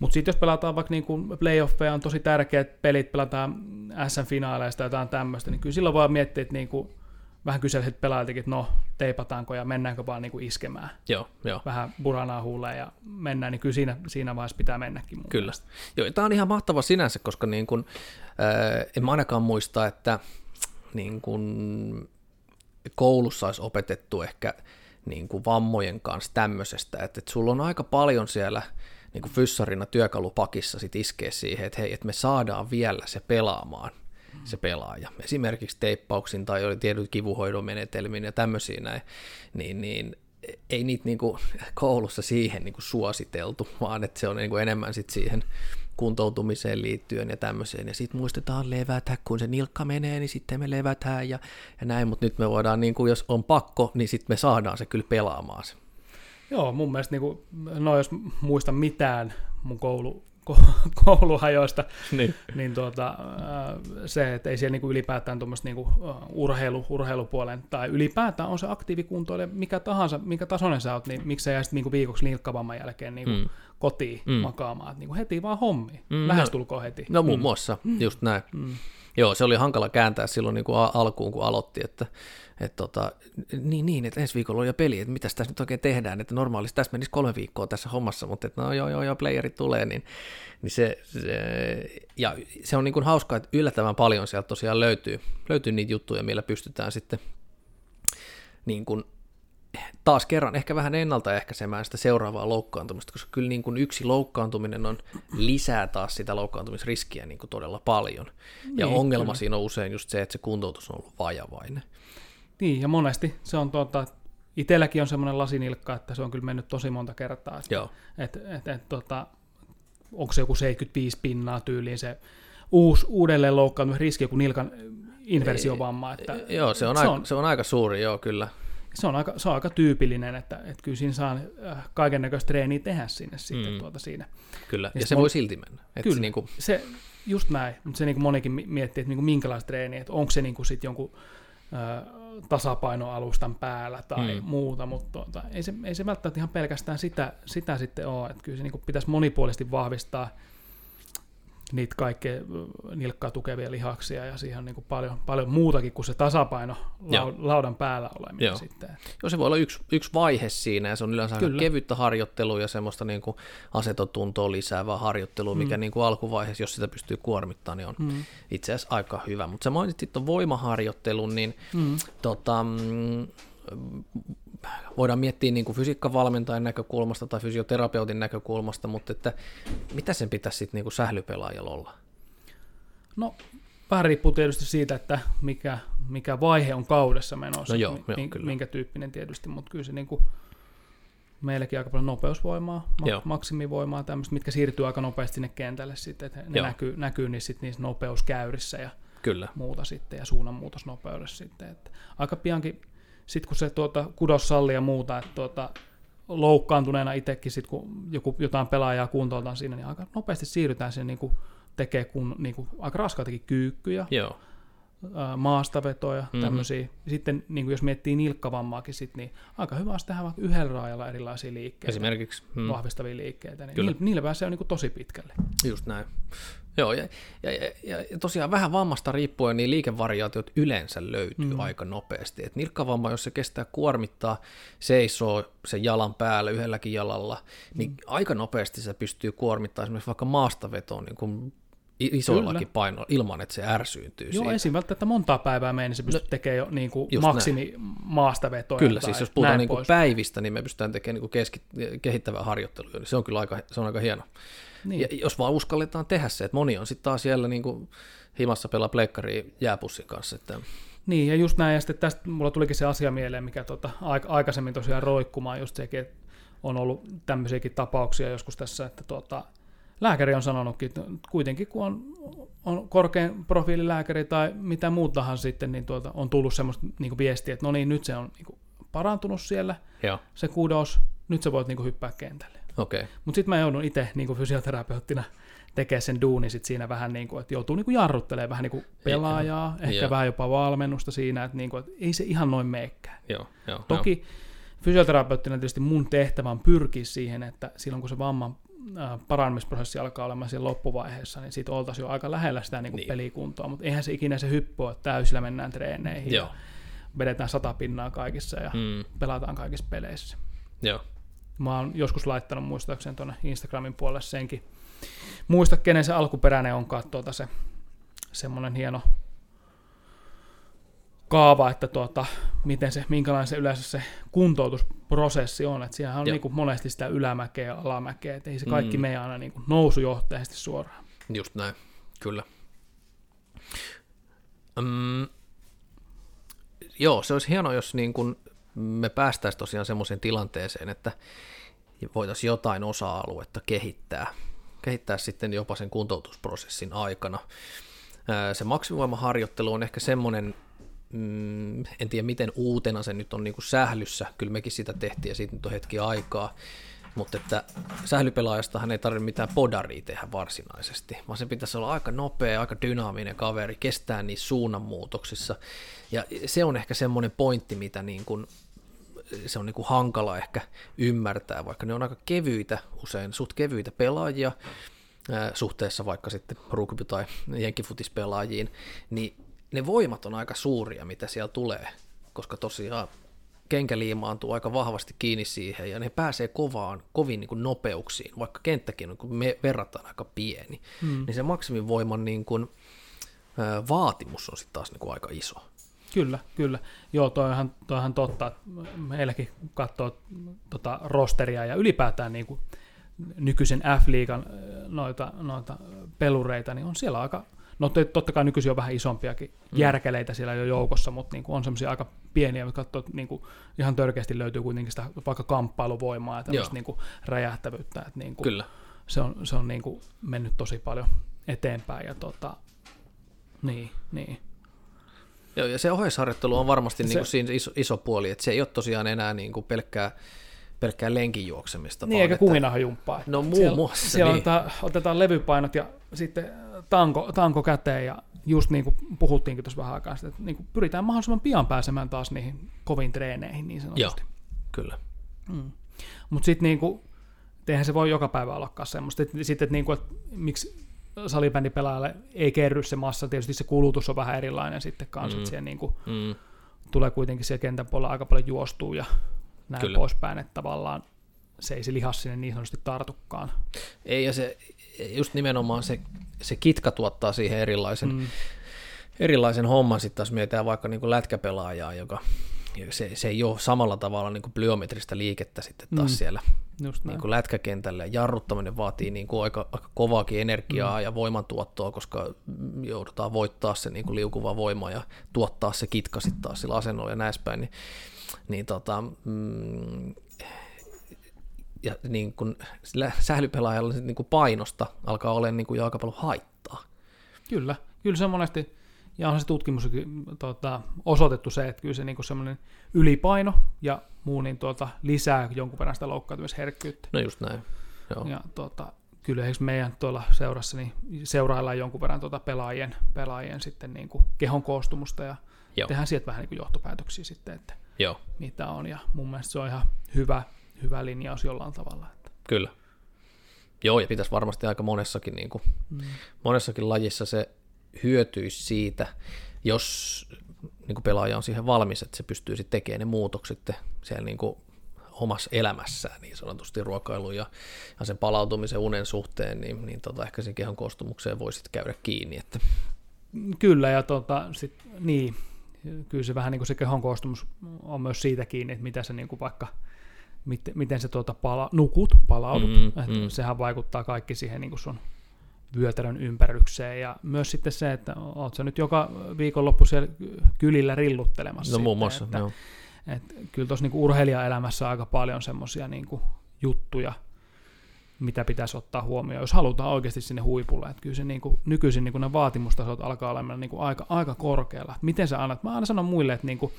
Mutta sitten jos pelataan vaikka niin kuin playoffeja, on tosi tärkeät pelit, pelataan SM-finaaleista tai jotain tämmöistä, niin kyllä silloin vaan miettiä, että niin kuin vähän kyselisit pelaajiltakin, että no, teipataanko ja mennäänkö vaan niin kuin iskemään. joo, joo. Vähän buranaa huuleen ja mennään, niin kyllä siinä, siinä vaiheessa pitää mennäkin mun Kyllä. mielestä. Joo, tämä on ihan mahtava sinänsä, koska niin kun, ää, en mä ainakaan muista, että niin kun koulussa olisi opetettu ehkä niin kuin vammojen kanssa tämmöisestä, että, että sulla on aika paljon siellä niin kuin fyssarina työkalupakissa sit iskeä siihen, että hei, että me saadaan vielä se pelaamaan se pelaaja. Esimerkiksi teippauksin tai oli tietyt kivuhoidon menetelmin ja tämmöisiä näin, niin, niin ei niitä niin kuin koulussa siihen niin kuin suositeltu, vaan että se on niin kuin enemmän sit siihen kuntoutumiseen liittyen ja tämmöiseen. Ja sitten muistetaan levätä, kun se nilkka menee, niin sitten me levätään ja, ja näin, mutta nyt me voidaan, niin kuin, jos on pakko, niin sitten me saadaan se kyllä pelaamaan se. Joo, mun mielestä, niin kuin, no jos muistan mitään mun koulu, ko- kouluhajoista, Niin. niin tuota, äh, se, että ei siellä niinku ylipäätään tuommoista niinku, äh, urheilu, urheilupuolen, tai ylipäätään on se aktiivikuntoilija, mikä tahansa, minkä tasoinen sä oot, niin miksi sä jäisit niinku viikoksi nilkkavamman jälkeen niinku Mm. kotiin Mm. makaamaan, niinku heti vaan hommi, Mm, mm, lähestulkoon heti. No muun muassa, just näin. Mm. Joo, se oli hankala kääntää silloin niin kuin alkuun, kun aloitti, että, että tota, niin, niin, että ensi viikolla on jo peli, että mitä tässä nyt oikein tehdään, että normaalisti tässä menisi kolme viikkoa tässä hommassa, mutta että no joo, joo, joo, playerit tulee, niin, niin se, se, ja se on niin kuin hauskaa, että yllättävän paljon sieltä tosiaan löytyy, löytyy niitä juttuja, millä pystytään sitten niin kuin taas kerran ehkä vähän ennaltaehkäisemään sitä seuraavaa loukkaantumista, koska kyllä niin kuin yksi loukkaantuminen on lisää taas sitä loukkaantumisriskiä niin kuin todella paljon. Ja Niin, ongelma kyllä. siinä on usein just se, että se kuntoutus on ollut vajavainen. Niin, ja monesti se on tuota, itselläkin on semmoinen lasinilkka, että se on kyllä mennyt tosi monta kertaa. Että, Joo, et, et, et, tota, onko se joku 75 pinnaa tyyliin se uusi, uudelleen loukkaantumisriski, joku nilkan inversiovamma, että joo se, on se aika, on- se on aika suuri, joo kyllä. se on aika, se on aika tyypillinen, että, että kyllä siinä saa kaiken näköistä treeniä tehdä sinne sitten Mm. mm. tuota siinä. kyllä. Ja, Ja se mon- voi silti mennä. Että Kyllä. Se, niin kuin, Se, just näin, mutta se niin kuin monikin mi- miettii, että niin kuin minkälaista treeniä, että onko se niin kuin sit jonkun ö, tasapainoalustan päällä tai Mm. muuta, mutta tuota, ei, se, ei se välttämättä ihan pelkästään sitä, sitä sitten ole, että kyllä se niin pitäisi monipuolisesti vahvistaa niitä kaikkea nilkkaa tukevia lihaksia ja siihen on niin paljon, paljon muutakin kuin se tasapaino Joo. lau, laudan päällä oleminen Joo. sitten. Joo, se voi olla yksi, yksi vaihe siinä, ja se on yleensä Kyllä. kevyttä harjoittelua ja semmoista niin kuin asetotuntoa lisäävää harjoittelua, mikä Mm. niin kuin alkuvaiheessa, jos sitä pystyy kuormittamaan, niin on Mm. itse asiassa aika hyvä. Mutta sä mainitsit tuon voimaharjoittelun, niin Mm. tota, mm, voidaan miettiä niin kuin fysiikkavalmentajan näkökulmasta tai fysioterapeutin näkökulmasta, mutta että mitä sen pitäisi sitten niin kuin sählypelaajalla olla? No, vähän riippuu tietysti siitä, että mikä, mikä vaihe on kaudessa menossa, No joo, mi- joo, kyllä. minkä tyyppinen tietysti, mutta kyllä se niin kuin, meilläkin aika paljon nopeusvoimaa, ma- maksimivoimaa, tämmöistä, mitkä siirtyy aika nopeasti sinne kentälle sitten, että ne Joo. näkyy, näkyy niissä, sit niissä nopeuskäyrissä ja Kyllä, muuta sitten ja suunnanmuutosnopeudessa sitten. Että aika piankin, sitten kun se tuota, kudos salli ja muuta, että tuota, loukkaantuneena itsekin, sit kun joku, jotain pelaajaa kuntoutaan siinä, niin aika nopeasti siirrytään sinne niin kuin, tekee kun, niin kuin, aika raskaitakin kyykkyjä, joo, maastavetoja, Mhm. mm-hmm. tämmöisiä. Sitten niin kuin jos miettii nilkkavammaakin, sit, niin aika hyvä olisi tehdä vaikka yhdellä raajalla erilaisia liikkeitä, esimerkiksi. Mm. vahvistavia liikkeitä. Niin Kyllä. niillä, niillä pääsee niin kuin tosi pitkälle. Just näin. Joo, ja, ja, ja, ja tosiaan vähän vammasta riippuen, niin liikevariaatiot yleensä löytyy mm. Aika nopeasti. Et nilkkavamma, jos se kestää kuormittaa, seisoo sen jalan päällä yhdelläkin jalalla, niin mm. aika nopeasti se pystyy kuormittamaan esimerkiksi vaikka maastavetoon niin kuin isoillakin Kyllä. painoilla ilman, että se ärsyyntyy Joo, siitä. siinä välttämättä montaa päivää mene, niin se pystyy no, tekemään jo niin kuin maksimi maastavetoja. Kyllä, tai siis jos puhutaan näin niin kuin päivistä, niin me pystytään tekemään niin kuin keski, kehittävää harjoittelua, niin se on kyllä aika, se on aika hieno. Niin. Ja jos vaan uskalletaan tehdä se, että moni on sitten taas siellä niin kuin himassa pelaa plekkariin jääpussin kanssa, että Niin, ja just näin, ja sitten tästä mulla tulikin se asia mieleen, mikä tota, aik- aikaisemmin tosiaan roikkumaan, just sekin, että on ollut tämmöisiäkin tapauksia joskus tässä, että tota, lääkäri on sanonutkin, että kuitenkin kun on, on korkean profiililääkäri tai mitä muut tahansa sitten, niin tuota, on tullut semmoista niin viestiä, että no niin, nyt se on niin parantunut siellä, joo, se kudos, nyt sä voit niin hyppää kentälle. Okay. Mutta sitten mä joudun itse niin fysioterapeuttina tekemään sen duuni sit siinä vähän niin kuin, että joutuu niin jarruttelemaan vähän niin kuin pelaajaa, ehkä Joo. vähän jopa valmennusta siinä, että, niin kuin, että ei se ihan noin meekään. Joo, Toki fysioterapeuttina tietysti mun tehtävä on pyrkiä siihen, että silloin kun se vamman äh, parannumisprosessi alkaa olemaan siellä loppuvaiheessa, niin siitä oltaisiin jo aika lähellä sitä niin kuin Niin. pelikuntoa, mutta eihän se ikinä se hyppy ole, että täysillä mennään treeneihin Joo. ja vedetään sata pinnaa kaikissa ja Mm, pelataan kaikissa peleissä. joo, Mä oon joskus laittanut muistaakseni tuonne Instagramin puolelle senkin. Muista, kenen se alkuperäinen onkaan tuota se semmoinen hieno kaava, että tuota, miten se, minkälainen se yleensä se kuntoutusprosessi on. Että siellä on Joo. niin kuin monesti sitä ylämäkeä ja alamäkeä, että ei se kaikki Mm. mene aina niin kuin nousujohteisesti suoraan. just näin, kyllä. Mm, joo, se olisi hienoa, jos niin kun me päästäisiin tosiaan semmoiseen tilanteeseen, että voitaisiin jotain osa-aluetta kehittää, kehittää sitten jopa sen kuntoutusprosessin aikana. Se maksimivoimaharjoittelu on ehkä semmoinen, mm, en tiedä miten uutena se nyt on niin kuin sählyssä, kyllä mekin sitä tehtiin ja siitä nyt on hetki aikaa, mutta että sählypelaajastahan ei tarvitse mitään podaria tehdä varsinaisesti, vaan se pitäisi olla aika nopea, aika dynaaminen kaveri, kestää niissä suunnanmuutoksissa. Ja se on ehkä semmoinen pointti, mitä niin kuin, se on niin kuin hankala ehkä ymmärtää, vaikka ne on aika kevyitä, usein suht kevyitä pelaajia, suhteessa vaikka sitten rugby- tai jenkkifutispelaajiin, niin ne voimat on aika suuria, mitä siellä tulee, koska tosiaan kenkä liimaantuu aika vahvasti kiinni siihen ja ne pääsee kovaan, kovin niin kuin nopeuksiin, vaikka kenttäkin on, kun me verrataan aika pieni, mm. niin se maksimivoiman niin kuin, vaatimus on sitten taas niin kuin aika iso. Kyllä, kyllä. Joo, toi on ihan, toi on ihan totta. Meilläkin katsoo tota rosteria ja ylipäätään niin kuin nykyisen F-liigan noita, noita pelureita, niin on siellä aika, no to- totta kai nykyisin on vähän isompiakin mm. järkeleitä siellä jo joukossa, mutta niin kuin on semmoisia aika pieniä, mutta katsoo, että niin kuin ihan törkeästi löytyy kuitenkin sitä vaikka kamppailuvoimaa ja tämmöistä niin kuin räjähtävyyttä, että niin kuin Kyllä, se on, se on niin kuin mennyt tosi paljon eteenpäin ja tota, niin, niin. Joo, ja se oheisharjoittelu on varmasti Se- niin kuin siinä iso, iso puoli, että se ei ole tosiaan enää niin kuin pelkkää, pelkkää lenkin juoksemista. Niin, eikä kuminahajumppaa. No muun siellä, muassa, Siellä niin. otetaan, otetaan levypainot ja sitten tanko, tanko käteen ja just niin kuin puhuttiinkin tuossa vähän aikaa sitten, että niin kuin pyritään mahdollisimman pian pääsemään taas niihin koviin treeneihin niin sanotusti. Kyllä. Mutta sitten niinku, et eihän se voi joka päivä ollakaan semmoista. Sitten, että niinku, et miksi salibändipelaajalle ei kerry se massa, tietysti se kulutus on vähän erilainen sitten kanssa, mm. että siellä niinku, Mm. tulee kuitenkin siellä kentän puolella aika paljon juostua ja näin Kyllä. Kyllä. poispäin, että tavallaan se ei se lihas sinne niin sanotusti tartukaan. Ei, ja se, just nimenomaan se, se kitka tuottaa siihen erilaisen, mm. erilaisen homman, sitten taas mietitään vaikka niin kuin lätkäpelaajaa, joka se, se ei ole samalla tavalla niin kuin plyometristä liikettä sitten taas mm. Siellä Just niin kuin lätkäkentällä. Jarruttaminen vaatii niin kuin aika, aika kovaakin energiaa mm. ja voimantuottoa, koska joudutaan voittaa se niin kuin liukuva voima ja tuottaa se kitka sitten taas sillä asennolla ja näin päin. Niin, niin tota, mm, ja niin kuin sillä sählypelaajalla niin kuin painosta alkaa olla niin kuin jo aika paljon haittaa. Kyllä, kyllä se monesti, ja on se tutkimuskin tota, osoitettu se, että kyllä se niinku semmoinen ylipaino ja muu niin tuota, lisää jonkun verran sitä loukkaantumisherkkyyttä. No just näin. Joo. Ja tota, kyllä meidän tuolla seurassa niin seuraillaan jonkun verran tuota pelaajien, pelaajien sitten niin kuin kehon koostumusta ja Joo. tehdään sieltä vähän niin kuin johtopäätöksiä sitten, että Joo, mitä on. Ja mun mielestä se on ihan hyvä, hyvä linjaus jollain tavalla. Että. kyllä. Joo, ja pitäisi varmasti aika monessakin, niin kuin, mm. monessakin lajissa se hyötyisi siitä, jos niin kuin pelaaja on siihen valmis, että se pystyy sitten tekemään ne muutokset siellä niin kuin omassa elämässään niin sanotusti ruokailun ja, ja sen palautumisen unen suhteen, niin, niin tota, ehkä sen kehon koostumukseen voi sitten käydä kiinni. Että, Kyllä, ja tota, sit, niin, kyllä se vähän niin kuin se kehon koostumus on myös siitä kiinni, että mitä se niin kuin vaikka, miten, miten se tuota pala, nukut, palaudut, Mm, mm, että sehän vaikuttaa kaikki siihen niin kuin sun vyötärön ympärykseen, ja myös sitten se, että oot sä nyt joka viikonloppu siellä kylillä rilluttelemassa. no muun sitten, muassa, että, joo. et kyllä tuossa niinku urheilijaelämässä on aika paljon semmoisia niinku juttuja, mitä pitäisi ottaa huomioon, jos halutaan oikeasti sinne huipulle. Et kyllä se niinku, nykyisin niinku ne vaatimustasot alkaa olemaan niinku aika, aika korkealla. Et miten sä annat? Mä aina sanon muille, että niinku,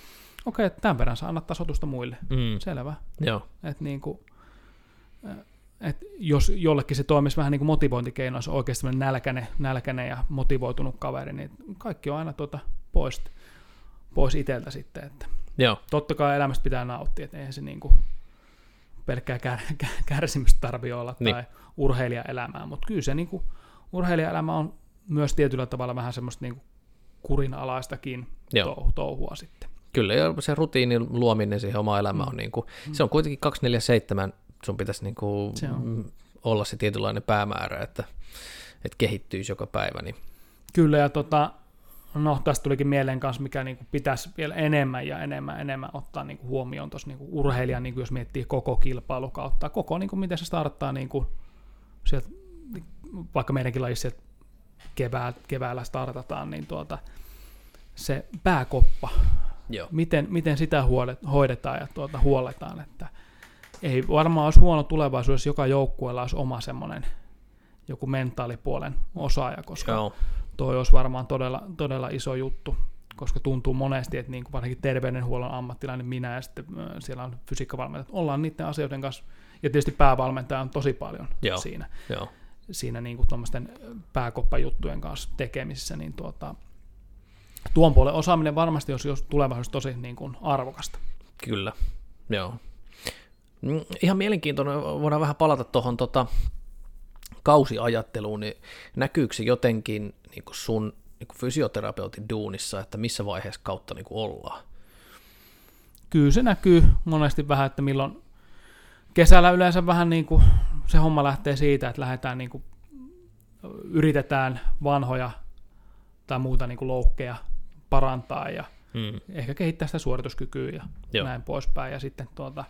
okei, okay, tämän verran sä annat tasotusta muille. Mm, Selvä. joo, Et niinku, et jos jollekin se toimisi vähän niin kuin motivointikeino, jos on oikeasti nälkäinen, nälkäinen ja motivoitunut kaveri, niin kaikki on aina tuota pois, pois itseltä sitten. Että joo, totta kai elämästä pitää nauttia, että eihän se niinku pelkkää kär, kär, kärsimystä tarvitse olla Niin. tai urheilijaelämää, mutta kyllä se niinku, urheilijaelämä on myös tietyllä tavalla vähän semmoista niinku kurinalaistakin Joo. touhu, touhua sitten. Kyllä, ja se rutiinin luominen siihen omaan elämään on, niin kuin, se on kuitenkin 247, sun pitäisi niin kuin, Se on. mm, olla se tietynlainen päämäärä, että, että kehittyisi joka päivä. Niin, Kyllä, ja tota, no tästä tulikin mieleen kanssa, mikä niinku pitäisi vielä enemmän ja enemmän enemmän ottaa niinku huomioon tuossa niinku urheilijan, niinku jos miettii koko kilpailukautta, koko niinku, miten se starttaa niinku sieltä, vaikka meidänkin lajissa kevää, keväällä startataan, niin tuota, se pääkoppa, joo. miten, miten sitä huolet, hoidetaan ja tuota, huoletaan, että ei varmaan olisi huono tulevaisuus, jos joka joukkueella olisi oma semmoinen joku mentaalipuolen osaaja, koska Joo, toi olisi varmaan todella, todella iso juttu, koska tuntuu monesti, että niin kuin varsinkin terveydenhuollon ammattilainen minä ja sitten siellä on fysiikkavalmentajat, ollaan niiden asioiden kanssa, ja tietysti päävalmentaja on tosi paljon Joo. siinä, joo, siinä niin kuin pääkoppajuttujen kanssa tekemisissä, niin tuota, tuon puolen osaaminen varmasti olisi jos tulevaisuudessa tosi niin kuin arvokasta. kyllä, joo. Mm, Ihan mielenkiintoinen, voidaan vähän palata tuohon tota, kausiajatteluun, niin näkyykö se jotenkin niin kuin sun niin kuin fysioterapeutin duunissa, että missä vaiheessa kautta niin kuin ollaan? Kyllä se näkyy monesti vähän, että milloin kesällä yleensä vähän niin kuin se homma lähtee siitä, että lähdetään niin kuin, yritetään vanhoja tai muuta niin kuin loukkeja parantaa ja Mm. ehkä kehittää sitä suorituskykyä ja Joo. Näin poispäin. Ja sitten tuota,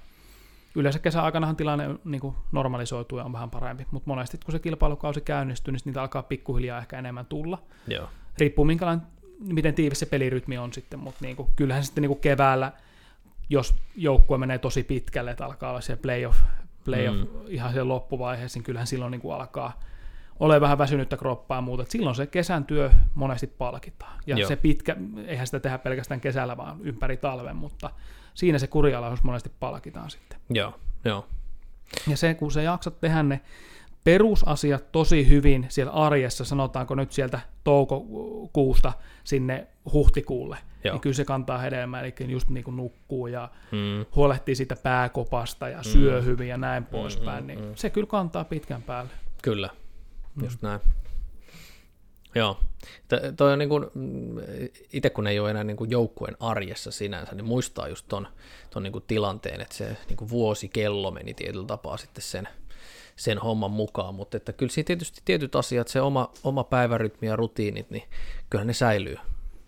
yleensä kesäaikanahan tilanne niin kuin normalisoituu ja on vähän parempi, mutta monesti kun se kilpailukausi käynnistyy, niin niitä alkaa pikkuhiljaa ehkä enemmän tulla. Joo, Riippuu minkälainen, miten tiivis se pelirytmi on sitten, mutta niin kuin, kyllähän sitten niin kuin keväällä, jos joukkue menee tosi pitkälle, että alkaa olla se playoff, playoff Mm. mm. ihan siellä loppuvaiheessa, niin kyllähän silloin niin kuin alkaa ole vähän väsynyttä kroppaa ja muuta. Et silloin se kesän työ monesti palkitaan. Ja Joo. Se pitkä, eihän sitä tehdä pelkästään kesällä, vaan ympäri talven, mutta siinä se kurialaisuus monesti palkitaan sitten. joo, Joo. Ja se, kun sä jaksat tehdä ne perusasiat tosi hyvin siellä arjessa, sanotaanko nyt sieltä toukokuusta sinne huhtikuulle, Joo. niin kyllä se kantaa hedelmää, eli just niin kuin nukkuu ja mm. huolehtii siitä pääkopasta ja syö mm. hyvin ja näin poispäin, mm, niin mm. se kyllä kantaa pitkän päälle. Kyllä, just mm. näin. Joo. Toi on niin kuin, itse kun ei ole enää niin kuin joukkueen arjessa sinänsä, niin muistaa just ton, ton niin kuin tilanteen, että se niin kuin vuosikello meni tietyllä tapaa sitten sen, sen homman mukaan, mutta että kyllä siinä tietysti tietyt asiat, se oma, oma päivärytmi ja rutiinit, niin kyllä ne säilyy.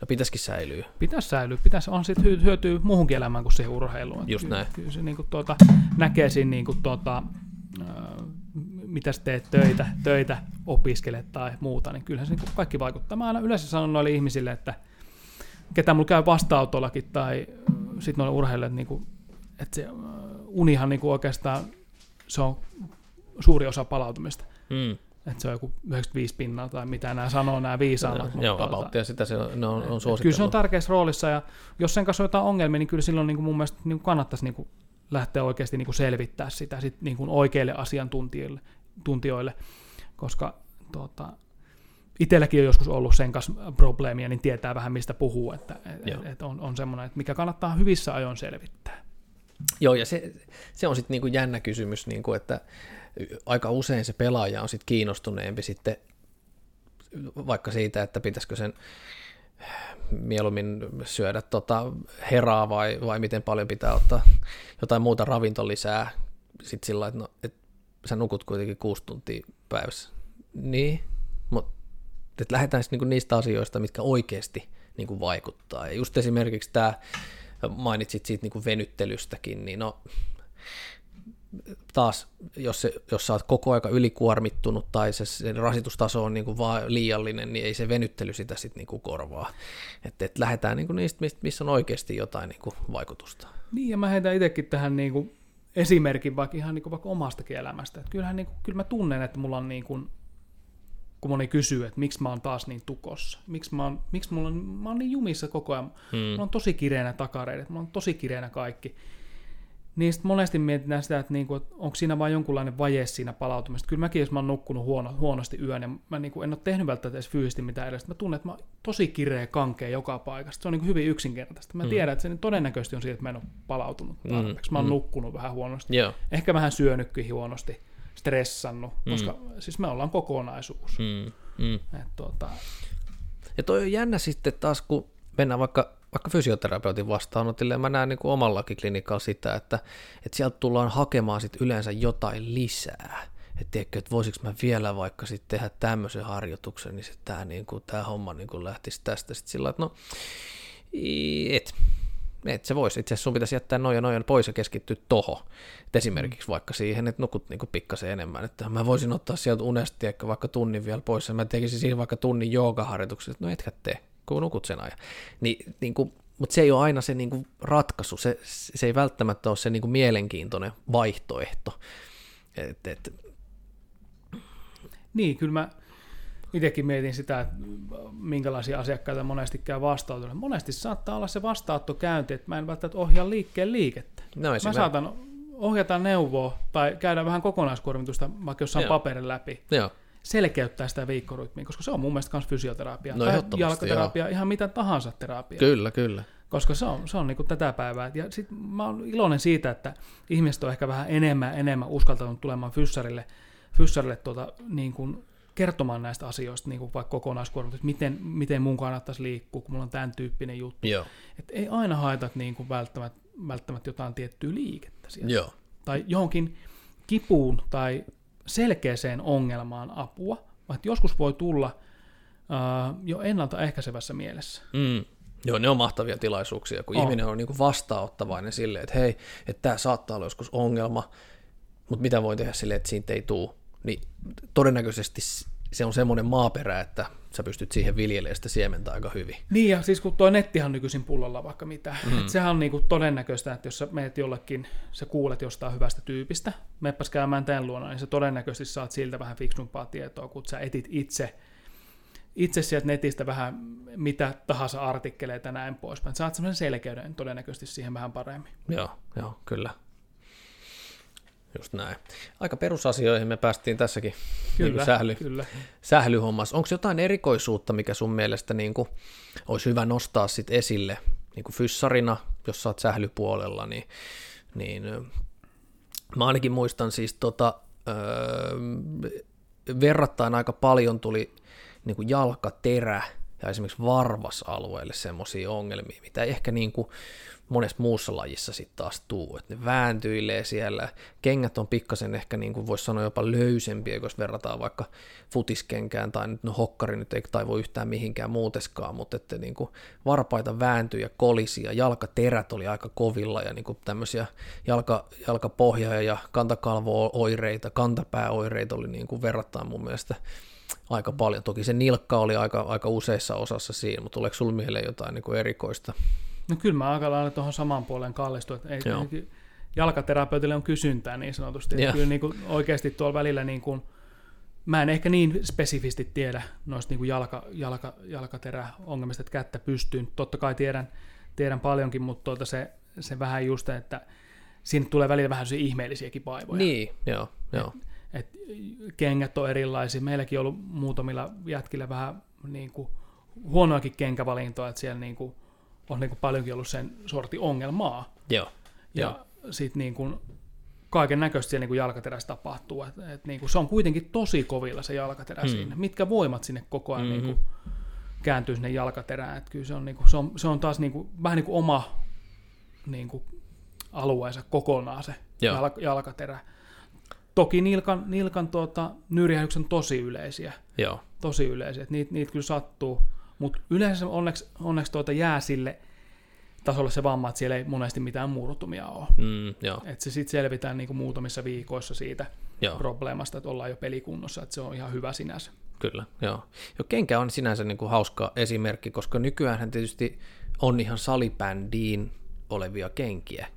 Ja pitäisikin säilyä. Pitäisi säilyä. Pitäisi, on sitten hyötyä muuhunkin elämään kuin siihen urheiluun. Just kyllä, näin. Kyllä se niin kuin, tuota, näkee siinä niin kuin, tuota, mitä teet töitä, töitä, opiskelet tai muuta, niin kyllähän se niin kaikki vaikuttaa. Mä aina yleensä sanon noille ihmisille, että ketä mulla käy vastaanotollakin tai sitten noille urheilijoille, että, niin että se unihan niin kuin oikeastaan se on suuri osa palautumista. Mm. Että se on joku 95 pinnaa tai mitä nämä sanoo, nämä viisaammat. No, joo, tuota, sitä se on, on, on Kyllä se on tärkeässä roolissa ja jos sen kanssa on jotain ongelmia, niin kyllä silloin niin kuin mun mielestä niin kuin kannattaisi niin kuin lähteä oikeasti niin kuin selvittää sitä sit niin kuin oikeille asiantuntijoille, tuntijoille, koska tuota, itselläkin on joskus ollut sen kanssa probleemia, niin tietää vähän mistä puhuu, että et, et on, on semmoinen, että mikä kannattaa hyvissä ajoin selvittää. Joo, ja se, se on sitten niinku jännä kysymys, niinku, että aika usein se pelaaja on sitten kiinnostuneempi sitten vaikka siitä, että pitäisikö sen mieluummin syödä tota heraa vai, vai miten paljon pitää ottaa jotain muuta ravintolisää sitten sillä että no, et sä nukut kuitenkin kuusi tuntia päivässä. Niin, mutta lähdetään niinku niistä asioista, mitkä oikeasti niinku vaikuttaa. Ja just esimerkiksi tämä, mainitsit siitä niinku venyttelystäkin, niin no taas, jos, se, jos sä oot koko aika ylikuormittunut tai se, se rasitustaso on niin kuin vaan liiallinen, niin ei se venyttely sitä sitten niin kuin korvaa. Että et lähdetään niin kuin niistä, missä on oikeasti jotain niin kuin vaikutusta. Niin, ja mä heitän itsekin tähän niin kuin esimerkin vaikka ihan niin kuin vaikka omastakin elämästä. Että kyllähän niin kuin, kyllä mä tunnen, että mulla on niin kuin, kun moni kysyy, että miksi mä oon taas niin tukossa, miksi mä oon, miksi mulla on, mä oon niin jumissa koko ajan, hmm. mulla on tosi kireänä takareidet, mulla on tosi kireänä kaikki niin sitten monesti mietitään sitä, että, niinku, että onko siinä vain jonkunlainen vaje siinä palautumista. Kyllä mäkin, jos mä oon nukkunut huono, huonosti yön ja mä niinku en ole tehnyt välttämättä edes fyysisesti mitään edes, mä tunnen, että mä oon tosi kireä kankea joka paikasta. Se on niinku hyvin yksinkertaista. Mä mm. tiedän, että se todennäköisesti on siitä, että mä en ole palautunut mm. tarpeeksi. Mä oon mm. nukkunut vähän huonosti. Joo. Ehkä vähän syönytkin huonosti, stressannut, mm. koska siis me ollaan kokonaisuus. Mm. Mm. Et, tuota... Ja toi on jännä sitten taas, kun mennään vaikka vaikka fysioterapeutin vastaanotille, mä näen niin kuin omallakin klinikalla sitä, että, että sieltä tullaan hakemaan sit yleensä jotain lisää. Että tiedätkö, että voisiko mä vielä vaikka sitten tehdä tämmöisen harjoituksen, niin se tämä, niin tämä homma kuin lähtisi tästä sitten sillä että no, et, et se voisi. Itse asiassa sun pitäisi jättää noin ja noin pois ja keskittyä toho. Et esimerkiksi vaikka siihen, että nukut niin pikkasen enemmän. Että mä voisin ottaa sieltä unesta vaikka tunnin vielä pois ja mä tekisin siinä vaikka tunnin joogaharjoitukset. No etkä tee kun nukut sen ajan. Ni, niin kuin, mutta se ei ole aina se niin kuin ratkaisu, se, se ei välttämättä ole se niin kuin mielenkiintoinen vaihtoehto. Et, et. Niin, kyllä mä itsekin mietin sitä, että minkälaisia asiakkaita monesti käy vastaanotolle. Monesti saattaa olla se vastaanottokäynti, että mä en välttämättä ohjaa liikkeen liikettä. No, mä saatan ohjata neuvoa tai käydä vähän kokonaiskuormitusta vaikka jossain Joo. paperin läpi. Joo selkeyttää sitä viikkorytmiä, koska se on mun mielestä myös fysioterapia no, tai jalkaterapia, joo. ihan mitä tahansa terapia. Kyllä, kyllä. Koska se on, se on niin kuin tätä päivää. Ja sit mä oon iloinen siitä, että ihmiset on ehkä vähän enemmän enemmän uskaltanut tulemaan fyssarille, fyssarille tuota, niin kuin kertomaan näistä asioista, niin kuin vaikka kokonaiskuormitus, miten, miten mun kannattaisi liikkua, kun mulla on tämän tyyppinen juttu. Joo. Et ei aina haeta niin kuin välttämättä, välttämättä jotain tiettyä liikettä sieltä. Joo. Tai johonkin kipuun tai selkeäseen ongelmaan apua, vaan joskus voi tulla uh, jo ennaltaehkäisevässä mielessä. Mm. Joo, ne on mahtavia tilaisuuksia, kun on. ihminen on niin kuin vastaanottavainen silleen, että hei, että tämä saattaa olla joskus ongelma, mutta mitä voi tehdä silleen, että siitä ei tule, niin todennäköisesti se on semmoinen maaperä, että sä pystyt siihen viljelemään sitä siementä aika hyvin. Niin ja siis kun tuo nettihan nykyisin pullolla vaikka mitä, mm. Et sehän on niinku todennäköistä, että jos sä meet jollekin, sä kuulet jostain hyvästä tyypistä, meppäs käymään tämän luona, niin sä todennäköisesti saat siltä vähän fiksumpaa tietoa, kun sä etit itse itse sieltä netistä vähän mitä tahansa artikkeleita ja näin poispäin. Saat semmoisen selkeyden todennäköisesti siihen vähän paremmin. Joo, joo, kyllä. Just näin. Aika perusasioihin me päästiin tässäkin Kyllä, niin sähly, kyllä. sählyhommassa. Onko jotain erikoisuutta, mikä sun mielestä niin kuin, olisi hyvä nostaa sit esille niin kuin fyssarina, jos sä oot sählypuolella, niin, niin mä ainakin muistan siis tota, öö, verrattain aika paljon tuli niin kuin jalkaterä ja esimerkiksi varvasalueelle semmoisia ongelmia, mitä ei ehkä niin kuin monessa muussa lajissa sitten taas tuu, että ne vääntyilee siellä, kengät on pikkasen ehkä niin kuin voisi sanoa jopa löysempiä, jos verrataan vaikka futiskenkään, tai nyt no hokkari nyt ei taivu yhtään mihinkään muuteskaan, mutta että niin kuin varpaita vääntyi ja kolisi ja jalkaterät oli aika kovilla ja niin kuin tämmöisiä jalka, jalkapohja- ja kantakalvo-oireita, kantapääoireita oli niin kuin verrattain mun mielestä aika paljon. Toki se nilkka oli aika, aika useissa osassa siinä, mutta tuleeko sinulla mieleen jotain niin kuin erikoista? No kyllä mä aika lailla tuohon samaan puoleen kallistun, että ei, jalkaterapeutille on kysyntää niin sanotusti. Että kyllä niin kuin oikeasti tuolla välillä niin kuin, mä en ehkä niin spesifisti tiedä noista niin kuin jalka, jalka, jalkateräongelmista, että kättä pystyyn. Totta kai tiedän, tiedän paljonkin, mutta tuota se, se vähän just, että siinä tulee välillä vähän ihmeellisiäkin vaivoja. Niin, joo, joo. Et kengät on erilaisia. Meilläkin on ollut muutamilla jätkillä vähän niin kuin huonoakin kenkävalintoa, että siellä niin kuin on niin kuin paljonkin ollut sen sorti ongelmaa. Joo, Ja sitten niin kuin kaiken näköistä siellä niin kuin jalkaterässä tapahtuu. Et, et niin kuin se on kuitenkin tosi kovilla se jalkaterä hmm. siinä. Mitkä voimat sinne koko ajan Mhm. mm-hmm. niin kuin kääntyy sinne jalkaterään. Et kyllä se on, niin kuin, se on, se on taas niin kuin, vähän niin kuin oma niin kuin alueensa kokonaan se Joo. jalk, jalkaterä. Toki nilkan, nilkan tuota, nyrjähdykset on tosi yleisiä. joo, Tosi yleisiä. Niitä, niitä kyllä sattuu. Mutta yleensä onneksi, onneksi tuota jää sille tasolle se vamma, että siellä ei monesti mitään murtumia ole. mm, joo, Että se sitten selvitään niinku muutamissa viikoissa siitä joo. probleemasta, että ollaan jo pelikunnossa, että se on ihan hyvä sinänsä. Kyllä, joo. Jo kenkä on sinänsä niin kuin hauska esimerkki, koska nykyään tietysti on ihan salibändiin olevia kenkiä.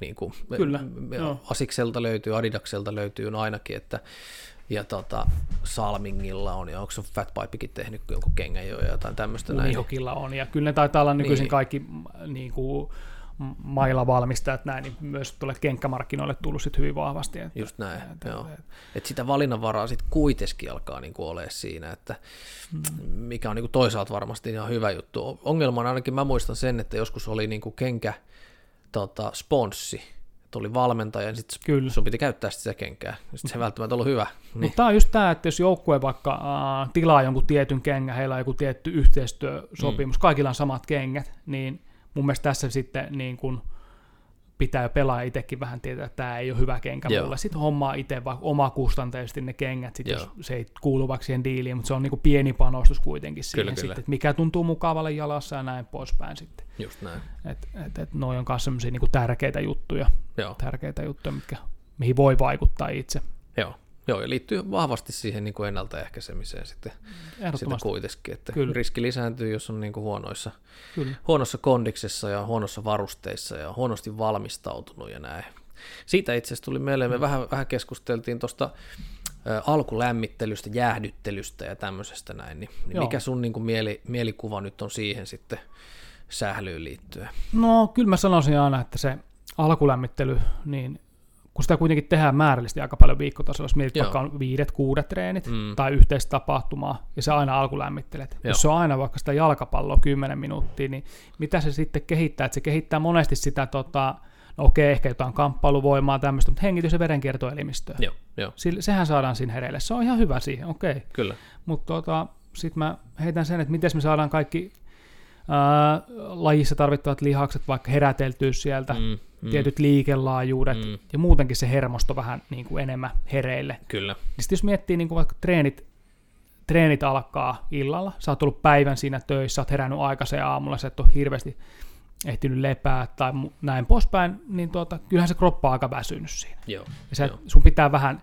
Niin kuin, Kyllä, me- joo. Asikselta löytyy, Adidakselta löytyy ainakin, että ja tota, Salmingilla on, ja onko se Fat Pipekin tehnyt jonkun kengän jo ja jotain tämmöistä näin. Lumihokilla on, ja kyllä ne taitaa olla nykyisin Niin. kaikki niin kuin, mailla valmistajat näin, niin myös tuolle kenkkämarkkinoille tullut sit hyvin vahvasti. Että, Just näin, että- joo. että- Et sitä valinnanvaraa sitten kuitenkin alkaa niinku olemaan siinä, että mikä on niinku toisaalta varmasti ihan hyvä juttu. Ongelma on ainakin, mä muistan sen, että joskus oli niinku kenkä tota, sponssi, oli valmentaja, ja sitten Kyllä. sun piti käyttää sitä kenkää. Sitten se ei välttämättä ollut hyvä. Niin, Mutta tämä on just tämä, että jos joukkue vaikka äh, tilaa jonkun tietyn kengän, heillä on joku tietty yhteistyösopimus, mm. kaikilla on samat kengät, niin mun mielestä tässä sitten niin kun pitää jo pelaa itsekin vähän tietää, että tämä ei ole hyvä kenkä Joo. mulle. Sitten hommaa itse vaikka omakustanteisesti ne kengät, sit jos se ei kuulu vaikka siihen diiliin, mutta se on niin kuin pieni panostus kuitenkin siihen Kyllä, kyllä. sitten, että mikä tuntuu mukavalle jalassa ja näin poispäin sitten. just näin. Et, et, et noi on myös sellaisia niin tärkeitä juttuja, Joo, tärkeitä juttuja, mitkä, mihin voi vaikuttaa itse. joo. Joo, ja liittyy vahvasti siihen niin kuin ennaltaehkäisemiseen sitten, sitten kuitenkin, että Kyllä. riski lisääntyy, jos on niin kuin huonoissa kyllä. huonossa kondiksessa ja huonossa varusteissa ja huonosti valmistautunut ja näin. Siitä itse asiassa tuli mieleen, me vähän, vähän keskusteltiin tuosta alkulämmittelystä, jäähdyttelystä ja tämmöisestä näin, niin, niin Joo. mikä sun niin kuin mieli, mielikuva nyt on siihen sitten sählyyn liittyen? No kyllä mä sanoisin aina, että se alkulämmittely, niin kun sitä kuitenkin tehdään määrällisesti aika paljon viikkotasolla, jos mietit Joo. vaikka on viidet, kuudet treenit Mm. tai yhteistä tapahtumaa, ja se aina alkulämmittelet. Joo. Jos se on aina vaikka sitä jalkapalloa 10 minuuttia, niin mitä se sitten kehittää? Että se kehittää monesti sitä, tota, no okei, ehkä jotain kamppailuvoimaa tämmöistä, mutta hengitys- ja verenkiertoelimistöä. Joo, joo, Sillä, sehän saadaan siinä hereille. Se on ihan hyvä siihen, okei. kyllä. Mutta tota, sitten mä heitän sen, että miten me saadaan kaikki ää, lajissa tarvittavat lihakset vaikka heräteltyä sieltä, mm, Mm, tietyt liikelaajuudet Mm. ja muutenkin se hermosto vähän niin kuin enemmän hereille. Kyllä, Niin sit jos miettii niin kuin vaikka treenit, treenit alkaa illalla, sä oot ollut päivän siinä töissä, sä oot herännyt aikaiseen aamulla, sä et ole hirveästi ehtinyt lepää tai näin poispäin, niin tuota, kyllähän se kroppa on aika väsynyt siinä. joo, Ja sä, joo. sun pitää vähän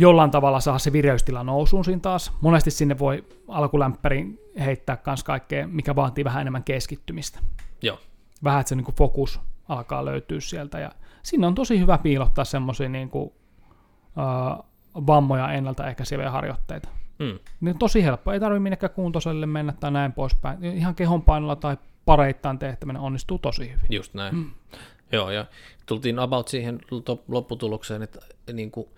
jollain tavalla saada se vireystila nousuun siinä taas. Monesti sinne voi alkulämpärin heittää myös kaikkea, mikä vaatii vähän enemmän keskittymistä. joo. Vähän, että se niin kuin fokus alkaa löytyä sieltä. Ja sinne on tosi hyvä piilottaa semmoisia niin kuin, uh, vammoja ennaltaehkäiseviä harjoitteita. Mm, Niin tosi helppo. Ei tarvitse minnekään kuntosalille mennä tai näin poispäin. Ihan kehonpainolla tai pareittain tehtäminen onnistuu tosi hyvin. just näin. Mm. Joo, ja tultiin about siihen lopputulokseen, että niin kuin,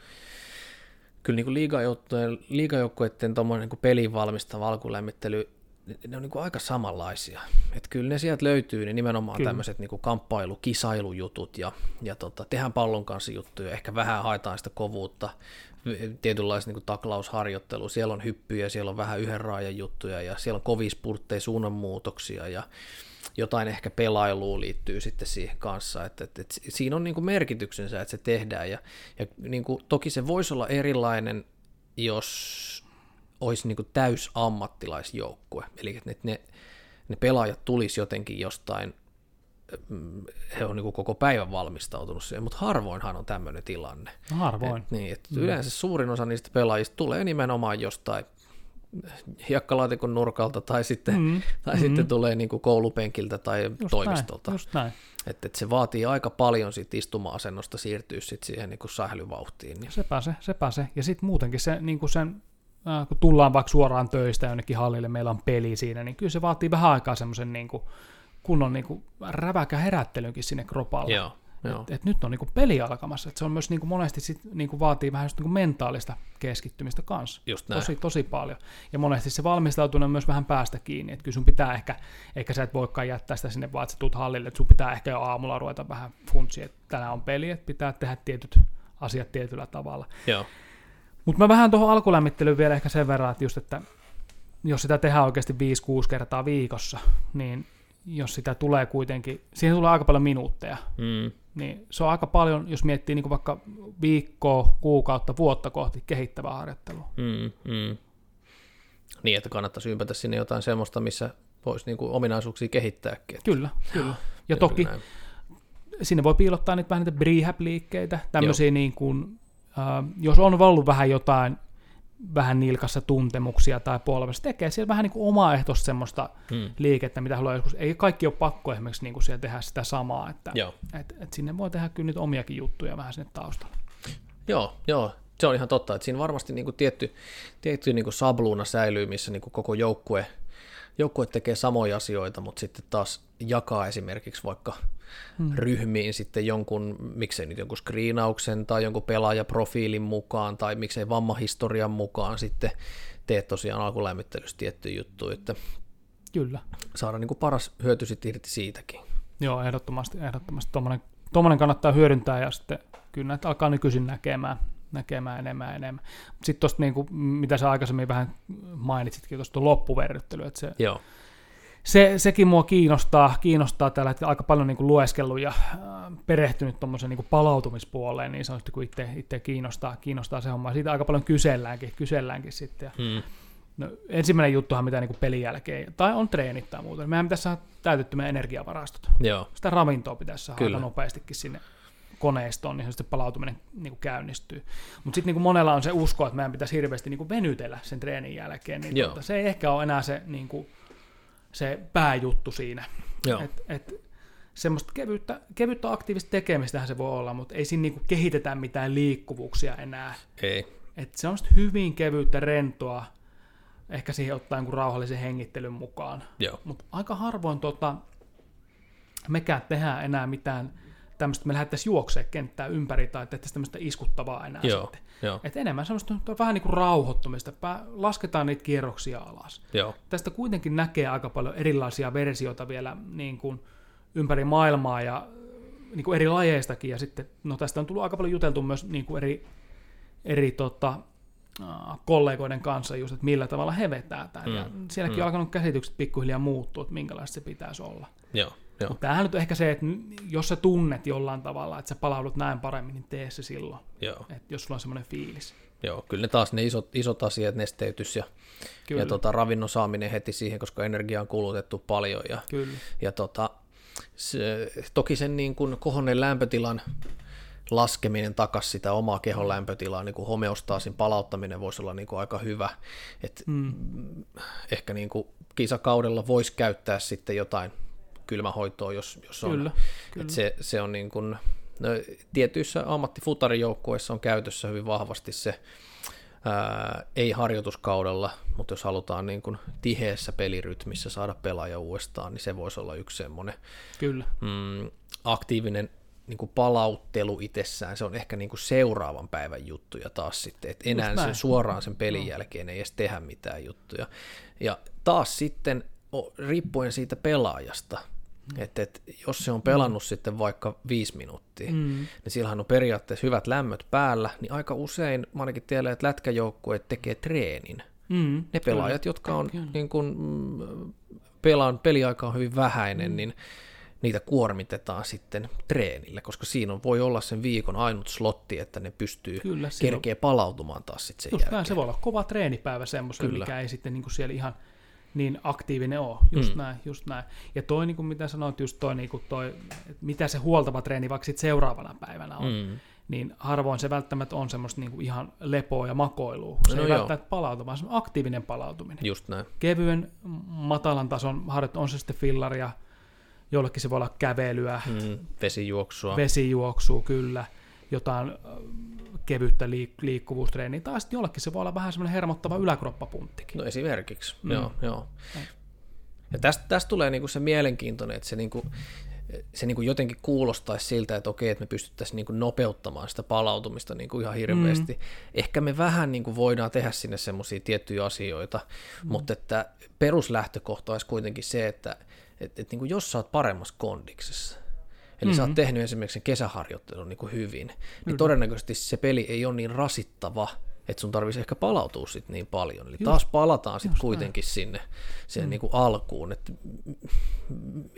kyllä niin liigajoukkojen, liigajoukkoiden niin pelin valmistava alkulämmittely, ne on niin kuin aika samanlaisia. Että kyllä ne sieltä löytyy, niin nimenomaan kyllä. tämmöiset niin kamppailu, kisailujutut ja, ja tota, tehdään pallon kanssa juttuja, ehkä vähän haetaan sitä kovuutta, tietynlaista niin taklausharjoittelua, siellä on hyppyjä, siellä on vähän yhden raajan juttuja ja siellä on kovia spurtteja, suunnanmuutoksia ja jotain ehkä pelailuun liittyy sitten siihen kanssa, että, että, että siinä on niin kuin merkityksensä, että se tehdään ja, ja niin kuin, toki se voisi olla erilainen, jos olisi niin kuin täys ammattilaisjoukkue, eli että ne, ne pelaajat tulisi jotenkin jostain mm, he on niin koko päivän valmistautunut siihen, mutta harvoinhan on tämmöinen tilanne. No harvoin. Et, niin, et mm. Yleensä suurin osa niistä pelaajista tulee nimenomaan jostain hiekkalaatikon nurkalta tai sitten, mm, tai mm. sitten tulee niin kuin koulupenkiltä tai just toimistolta. Näin, just näin. Et, et se vaatii aika paljon sit istuma-asennosta siirtyä sit siihen niin kuin sählyvauhtiin. Niin. Sepä se, sepä se. Ja sitten muutenkin se, niin kuin sen, äh, kun tullaan vaikka suoraan töistä jonnekin hallille, meillä on peli siinä, niin kyllä se vaatii vähän aikaa semmoisen niin kuin, kunnon niin kuin räväkä herättelynkin sinne kropalle. Joo. Et, et nyt on niinku peli alkamassa. Et se on myös niinku monesti sit, niinku vaatii vähän niinku mentaalista keskittymistä kanssa. Just näin. Tosi, tosi paljon. Ja monesti se valmistautuminen on myös vähän päästä kiinni. Että kyllä sun pitää ehkä, ehkä sä et voikaan jättää sitä sinne vaan, että sä tuut hallille. Että sun pitää ehkä jo aamulla ruveta vähän funtsia, että tänään on peli, että pitää tehdä tietyt asiat tietyllä tavalla. Joo. Mutta mä vähän tuohon alkulämmittelyyn vielä ehkä sen verran, että just, että jos sitä tehdään oikeasti 5-6 kertaa viikossa, niin jos sitä tulee kuitenkin, siihen tulee aika paljon minuutteja, mm. Niin se on aika paljon, jos miettii niin kuin vaikka viikkoa, kuukautta, vuotta kohti kehittävää harjoittelua. Mm, mm. Niin, että kannattaisi ympätä sinne jotain semmoista, missä voisi niin kuin ominaisuuksia kehittääkin. Kyllä, kyllä. Ja toki näin. sinne voi piilottaa niitä vähän niitä rehab-liikkeitä, tämmöisiä niin kuin, äh, jos on ollut vähän jotain vähän nilkassa tuntemuksia tai polvessa, tekee siellä vähän niin kuin omaehtoista semmoista hmm. liikettä, mitä haluaa joskus. Ei kaikki ole pakko esimerkiksi niin kuin siellä tehdä sitä samaa, että et, et sinne voi tehdä kyllä nyt omiakin juttuja vähän sinne taustalla. Joo, joo, se on ihan totta, että siinä varmasti niin kuin tietty, tietty niin kuin sabluuna säilyy, missä niin kuin koko joukkue, joukkue tekee samoja asioita, mutta sitten taas jakaa esimerkiksi vaikka hmm. ryhmiin sitten jonkun, miksei nyt jonkun screenauksen tai jonkun pelaajaprofiilin mukaan tai miksei vammahistorian mukaan sitten teet tosiaan alkulämmittelyssä tiettyjä juttuja, että Kyllä. saada niin kuin paras hyöty sitten irti siitäkin. Joo, ehdottomasti, ehdottomasti. Tuommoinen, tuommoinen kannattaa hyödyntää ja sitten kyllä näitä alkaa nykyisin näkemään, näkemään enemmän ja enemmän. Sitten tuosta, niin kuin, mitä sä aikaisemmin vähän mainitsitkin, tuosta loppuverryttelyä, että se, Joo se, sekin mua kiinnostaa, kiinnostaa tällä hetkellä aika paljon niin kuin lueskellut ja äh, perehtynyt tuommoisen niin palautumispuoleen, niin sanotusti kun itse, itse kiinnostaa, kiinnostaa se homma. Siitä aika paljon kyselläänkin, kyselläänkin sitten. Ja, hmm. no, ensimmäinen juttuhan, mitä niin kuin pelin jälkeen, tai on treenit tai muuta, mehän pitäisi saada täytetty meidän energiavarastot. Joo. Sitä ravintoa pitäisi saada Kyllä. nopeastikin sinne koneistoon, niin se palautuminen niin kuin käynnistyy. Mutta sitten niin monella on se usko, että meidän pitäisi hirveästi niin kuin venytellä sen treenin jälkeen, niin tuota, se ei ehkä ole enää se niin kuin, se pääjuttu siinä. Et, et, semmoista kevyttä, kevyttä aktiivista tekemistähän se voi olla, mutta ei siinä niinku kehitetä mitään liikkuvuuksia enää. Ei. Et se on hyvin kevyttä, rentoa, ehkä siihen ottaa jonkun rauhallisen hengittelyn mukaan. Mutta aika harvoin tota, mekään tehdään enää mitään tämmöistä, me lähdettäisiin juoksemaan kenttää ympäri tai tehtäisiin tämmöistä iskuttavaa enää Joo, sitten. Jo. Et enemmän semmoista vähän niin kuin rauhoittumista, lasketaan niitä kierroksia alas. Joo. Tästä kuitenkin näkee aika paljon erilaisia versioita vielä niin kuin ympäri maailmaa ja niin kuin eri lajeistakin, ja sitten, no tästä on tullut aika paljon juteltu myös niin kuin eri, eri tota, kollegoiden kanssa just, että millä tavalla he vetää tämän. Mm. Ja sielläkin mm. on alkanut käsitykset pikkuhiljaa muuttua, että minkälaista se pitäisi olla. Joo. Mutta tämähän nyt on ehkä se, että jos sä tunnet jollain tavalla, että sä palaudut näin paremmin, niin tee se silloin. Joo. Et jos sulla on semmoinen fiilis. Joo, kyllä ne taas ne isot, isot asiat, nesteytys ja, ja tota, ravinnon saaminen heti siihen, koska energia on kulutettu paljon. Ja, kyllä. ja tota, se, toki sen niin kuin kohonneen lämpötilan laskeminen takaisin sitä omaa kehon lämpötilaa, niin kuin homeostaasin palauttaminen voisi olla niin kuin aika hyvä. Et mm. Ehkä niin kuin kisakaudella voisi käyttää sitten jotain kylmähoitoa, jos, jos on. Kyllä, kyllä. se, se on niin kuin, no, tietyissä ammattifutarijoukkueissa on käytössä hyvin vahvasti se, ää, ei harjoituskaudella, mutta jos halutaan niin kuin tiheässä pelirytmissä saada pelaaja uudestaan, niin se voisi olla yksi semmoinen Kyllä. Mm, aktiivinen niin kuin palauttelu itsessään, se on ehkä niin kuin seuraavan päivän juttuja taas sitten, että enää se suoraan sen pelin jälkeen ei edes tehdä mitään juttuja. Ja taas sitten riippuen siitä pelaajasta, mm. että, että jos se on pelannut mm. sitten vaikka viisi minuuttia, mm. niin sillähän on periaatteessa hyvät lämmöt päällä, niin aika usein, mä ainakin tiedän, että lätkäjoukkueet tekee treenin. Mm. Ne pelaajat, jotka on niin kuin, mm, pelaan, peliaika on hyvin vähäinen, niin niitä kuormitetaan sitten treenille, koska siinä on, voi olla sen viikon ainut slotti, että ne pystyy Kyllä, kerkeä palautumaan taas sitten sen Just jälkeen. Näin, se voi olla kova treenipäivä semmoiselle, mikä ei sitten niin kuin siellä ihan niin aktiivinen ole. Just mm. näin, just näin. Ja toi, niin kuin mitä sanoit, just toi, niin kuin toi että mitä se huoltava treeni vaikka sitten seuraavana päivänä on, mm. niin harvoin se välttämättä on semmoista niin kuin ihan lepoa ja makoilua. Se no ei joo. välttämättä palautu, vaan se on aktiivinen palautuminen. Just näin. Kevyen, matalan tason harjoittelu, on se sitten fillaria, jollekin se voi olla kävelyä. Mm, vesijuoksua. Vesijuoksua, kyllä. Jotain kevyttä liik- liikkuvuustreeniä, tai sitten jollekin se voi olla vähän semmoinen hermottava yläkroppapunttikin. No esimerkiksi, mm. joo. joo. Ja tästä, tästä tulee niinku se mielenkiintoinen, että se, niinku, se niinku jotenkin kuulostaisi siltä, että okei, että me pystyttäisiin niinku nopeuttamaan sitä palautumista niinku ihan hirveästi. Mm. Ehkä me vähän niinku voidaan tehdä sinne semmoisia tiettyjä asioita, mm. mutta että peruslähtökohta olisi kuitenkin se, että et, et niinku jos sä oot paremmassa kondiksessa, Eli mm-hmm. sä oot mm-hmm. tehnyt esimerkiksi sen kesäharjoittelun niin kuin hyvin, niin mm-hmm. todennäköisesti se peli ei ole niin rasittava, että sun tarvitsisi ehkä palautua sit niin paljon. Eli just, taas palataan sitten kuitenkin näin. sinne siihen mm. niin kuin alkuun, että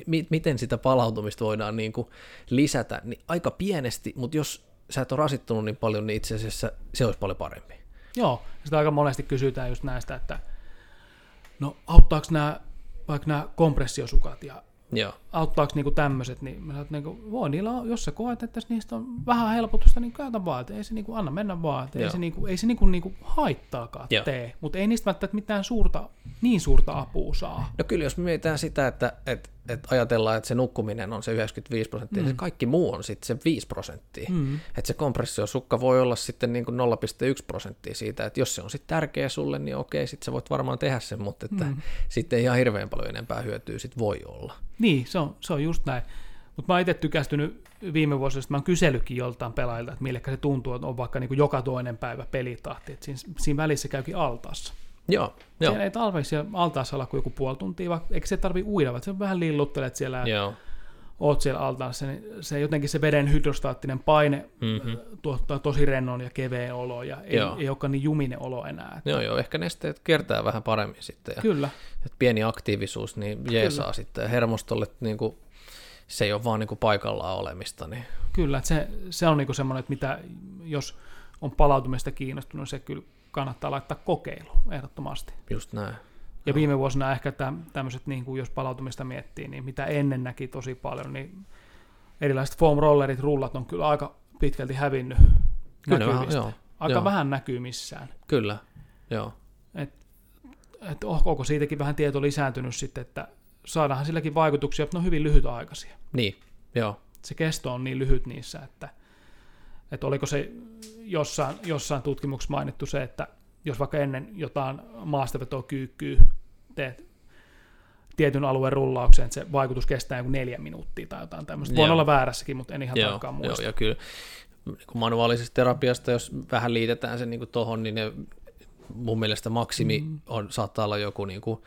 m- miten sitä palautumista voidaan niin kuin lisätä, niin aika pienesti, mutta jos sä et ole rasittunut niin paljon, niin itse asiassa se olisi paljon parempi. Joo, sitä aika monesti kysytään just näistä, että no auttaako nämä vaikka nämä kompressiosukat ja Joo. auttaako niinku tämmöiset, niin mä sanoin, niinku, voi niillä on, jos sä koet, että niistä on vähän helpotusta, niin käytä vaan, että ei se niinku, anna mennä vaan, että ei se, niinku, ei se niinku, niinku haittaakaan Joo. tee, mutta ei niistä välttämättä mitään suurta, niin suurta apua saa. No kyllä, jos me mietitään sitä, että, että, että ajatellaan, että se nukkuminen on se 95 prosenttia, mm. niin se kaikki muu on sitten se 5 prosenttia. Mm. Että se kompressiosukka voi olla sitten niin kuin 0,1 prosenttia siitä, että jos se on sitten tärkeä sulle, niin okei, sitten sä voit varmaan tehdä sen, mutta että mm. sitten ihan hirveän paljon enempää hyötyä sitten voi olla. Niin, se on, se on just näin. Mutta mä oon itse tykästynyt viime vuosina, että mä oon kysellytkin joltain pelaajilta, että millekä se tuntuu, että on vaikka niin kuin joka toinen päivä pelitahti. Että siinä, siinä välissä käykin altaassa. Joo, joo. Siellä ei talveksi siellä altaassa olla kuin joku puoli tuntia, vaikka eikö se tarvi uida, vaan se vähän lilluttelet siellä joo. oot siellä altaassa, niin se jotenkin se veden hydrostaattinen paine mm-hmm. tuottaa tosi rennon ja keveen olo, ja ei, ei olekaan niin juminen olo enää. Että... Joo, joo, ehkä nesteet kertaa vähän paremmin sitten. Ja, Kyllä. Että pieni aktiivisuus, niin jeesaa Kyllä. sitten. Hermostolle niin kuin, se ei ole vaan niin kuin paikallaan olemista. Niin... Kyllä, että se, se on niin kuin semmoinen, että mitä, jos on palautumista kiinnostunut, niin se kyllä kannattaa laittaa kokeilu ehdottomasti. Just näin. Ja no. viime vuosina ehkä tämmöiset, niin kuin jos palautumista miettii, niin mitä ennen näki tosi paljon, niin erilaiset foam rollerit, rullat on kyllä aika pitkälti hävinnyt kyllä, vähän, joo, Aika joo. vähän näkyy missään. Kyllä, joo. Et, et oh, onko siitäkin vähän tieto lisääntynyt sitten, että saadaanhan silläkin vaikutuksia, mutta ne on hyvin lyhytaikaisia. Niin, joo. Se kesto on niin lyhyt niissä, että, että oliko se jossain, jossain tutkimuksessa mainittu se, että jos vaikka ennen jotain maastavetoa kyykkyy teet tietyn alueen rullaukseen, että se vaikutus kestää joku neljä minuuttia tai jotain tämmöistä. Voin olla väärässäkin, mutta en ihan joo, tarkkaan muista. Joo, ja kyllä niin manuaalisesta terapiasta, jos vähän liitetään se niin tuohon, niin ne, mun mielestä maksimi mm. on, saattaa olla joku niin kuin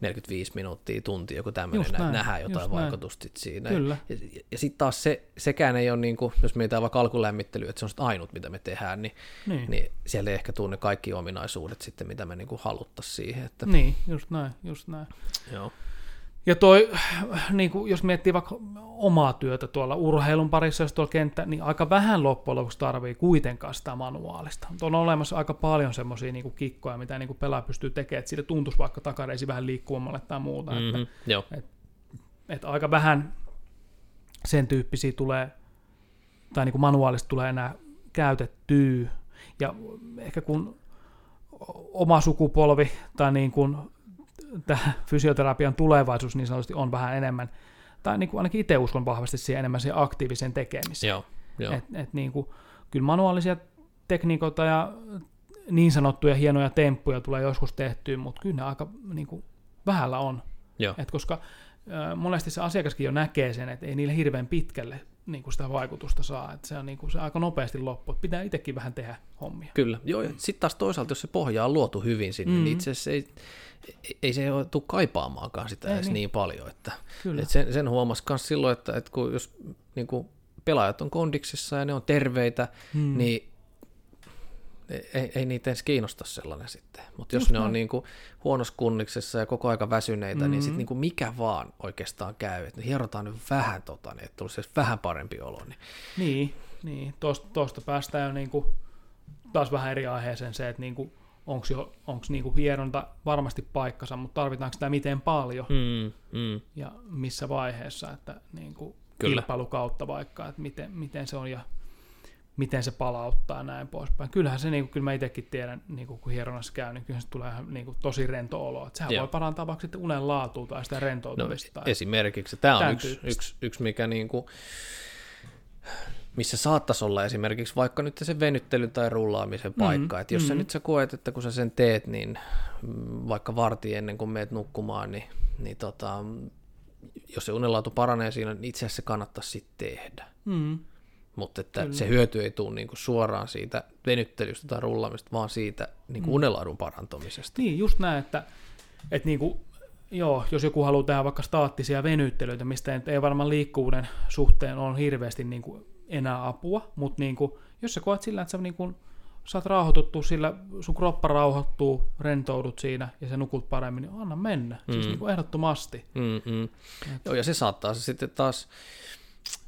45 minuuttia, tunti, joku tämmöinen, näin, nähdään jotain vaikutusta siinä. Kyllä. Ja, ja, ja sitten taas se, sekään ei ole, niin kuin, jos mietitään vaikka alkulämmittelyä, että se on ainut, mitä me tehdään, niin, niin. niin siellä ei ehkä tunne kaikki ominaisuudet sitten, mitä me niin haluttaisiin siihen. Että... Niin, just näin, just näin. Joo. Ja toi, niin kuin jos miettii vaikka omaa työtä tuolla urheilun parissa, jos tuolla kenttä, niin aika vähän loppujen lopuksi tarvii kuitenkaan sitä manuaalista. Mutta on olemassa aika paljon semmoisia niin kikkoja, mitä niin kuin pelaaja pystyy tekemään, että siitä tuntuisi vaikka takareisi vähän liikkuvammalle tai muuta. Mm-hmm, että, joo. Et, et aika vähän sen tyyppisiä tulee, tai niin kuin manuaalista tulee enää käytettyä. Ja ehkä kun oma sukupolvi tai niin kuin tämä fysioterapian tulevaisuus niin sanotusti on vähän enemmän, tai niin kuin ainakin itse uskon vahvasti siihen enemmän siihen aktiiviseen tekemiseen. Joo, joo. Et, et niin kuin, kyllä manuaalisia tekniikoita ja niin sanottuja hienoja temppuja tulee joskus tehtyä, mutta kyllä ne aika niin kuin, vähällä on. Joo. Et koska äh, monesti se asiakaskin jo näkee sen, että ei niille hirveän pitkälle niin kuin sitä vaikutusta saa. Että se on niin kuin, se aika nopeasti loppu. Että pitää itsekin vähän tehdä hommia. Kyllä. Joo, ja sitten taas toisaalta, jos se pohja on luotu hyvin sinne, mm-hmm. niin itse asiassa ei, ei se tule kaipaamaankaan sitä ei, edes niin. niin paljon. Että, Kyllä. että sen, sen huomasi myös silloin, että, että kun jos niin kuin pelaajat on kondiksissa ja ne on terveitä, mm. niin ei, ei niitä edes kiinnosta sellainen sitten. Mutta jos Just ne näin. on niin kuin huonossa kunniksessa ja koko aika väsyneitä, mm-hmm. niin sitten niin kuin mikä vaan oikeastaan käy. Että hierotaan nyt vähän tota, niin että tulisi vähän parempi olo. Niin, niin, niin. Tuosta, tuosta päästään jo niin kuin, taas vähän eri aiheeseen se, että niin kuin, onko jo, onks niinku hieronta varmasti paikkansa, mutta tarvitaanko sitä miten paljon mm, mm. ja missä vaiheessa, että niinku kilpailukautta vaikka, että miten, miten se on ja miten se palauttaa näin poispäin. Kyllähän se, niin kuin, kyllä mä itsekin tiedän, niin kuin, kun hieronnassa käy, niin kyllä se tulee niin kuin, tosi rento olo. Että sehän Joo. voi parantaa vaikka sitten unen laatua tai sitä rentoutumista. No, esimerkiksi. Tämä on yksi, yksi, yksi, mikä niin kuin, missä saattaisi olla esimerkiksi vaikka nyt se venyttely tai rullaamisen mm-hmm. paikka. Mm-hmm. Että jos mm-hmm. sä nyt sä koet, että kun sä sen teet, niin mm, vaikka varti ennen kuin meet nukkumaan, niin, niin tota, jos se unenlaatu paranee siinä, niin itse asiassa se kannattaisi sitten tehdä. Mm-hmm mutta että Kyllä. se hyöty ei tule niinku suoraan siitä venyttelystä tai rullamista, vaan siitä niinku mm. unelaadun parantumisesta. Niin, just näin, että, että niinku, joo, jos joku haluaa tehdä vaikka staattisia venyttelyitä, mistä ei, varmaan liikkuvuuden suhteen ole hirveästi niinku enää apua, mutta niinku, jos sä koet sillä, että sä niinku, saat rauhoituttua sillä, sun kroppa rauhoittuu, rentoudut siinä ja sä nukut paremmin, niin anna mennä. Mm. Siis niinku ehdottomasti. Mm-hmm. Et... Joo, ja se saattaa se sitten taas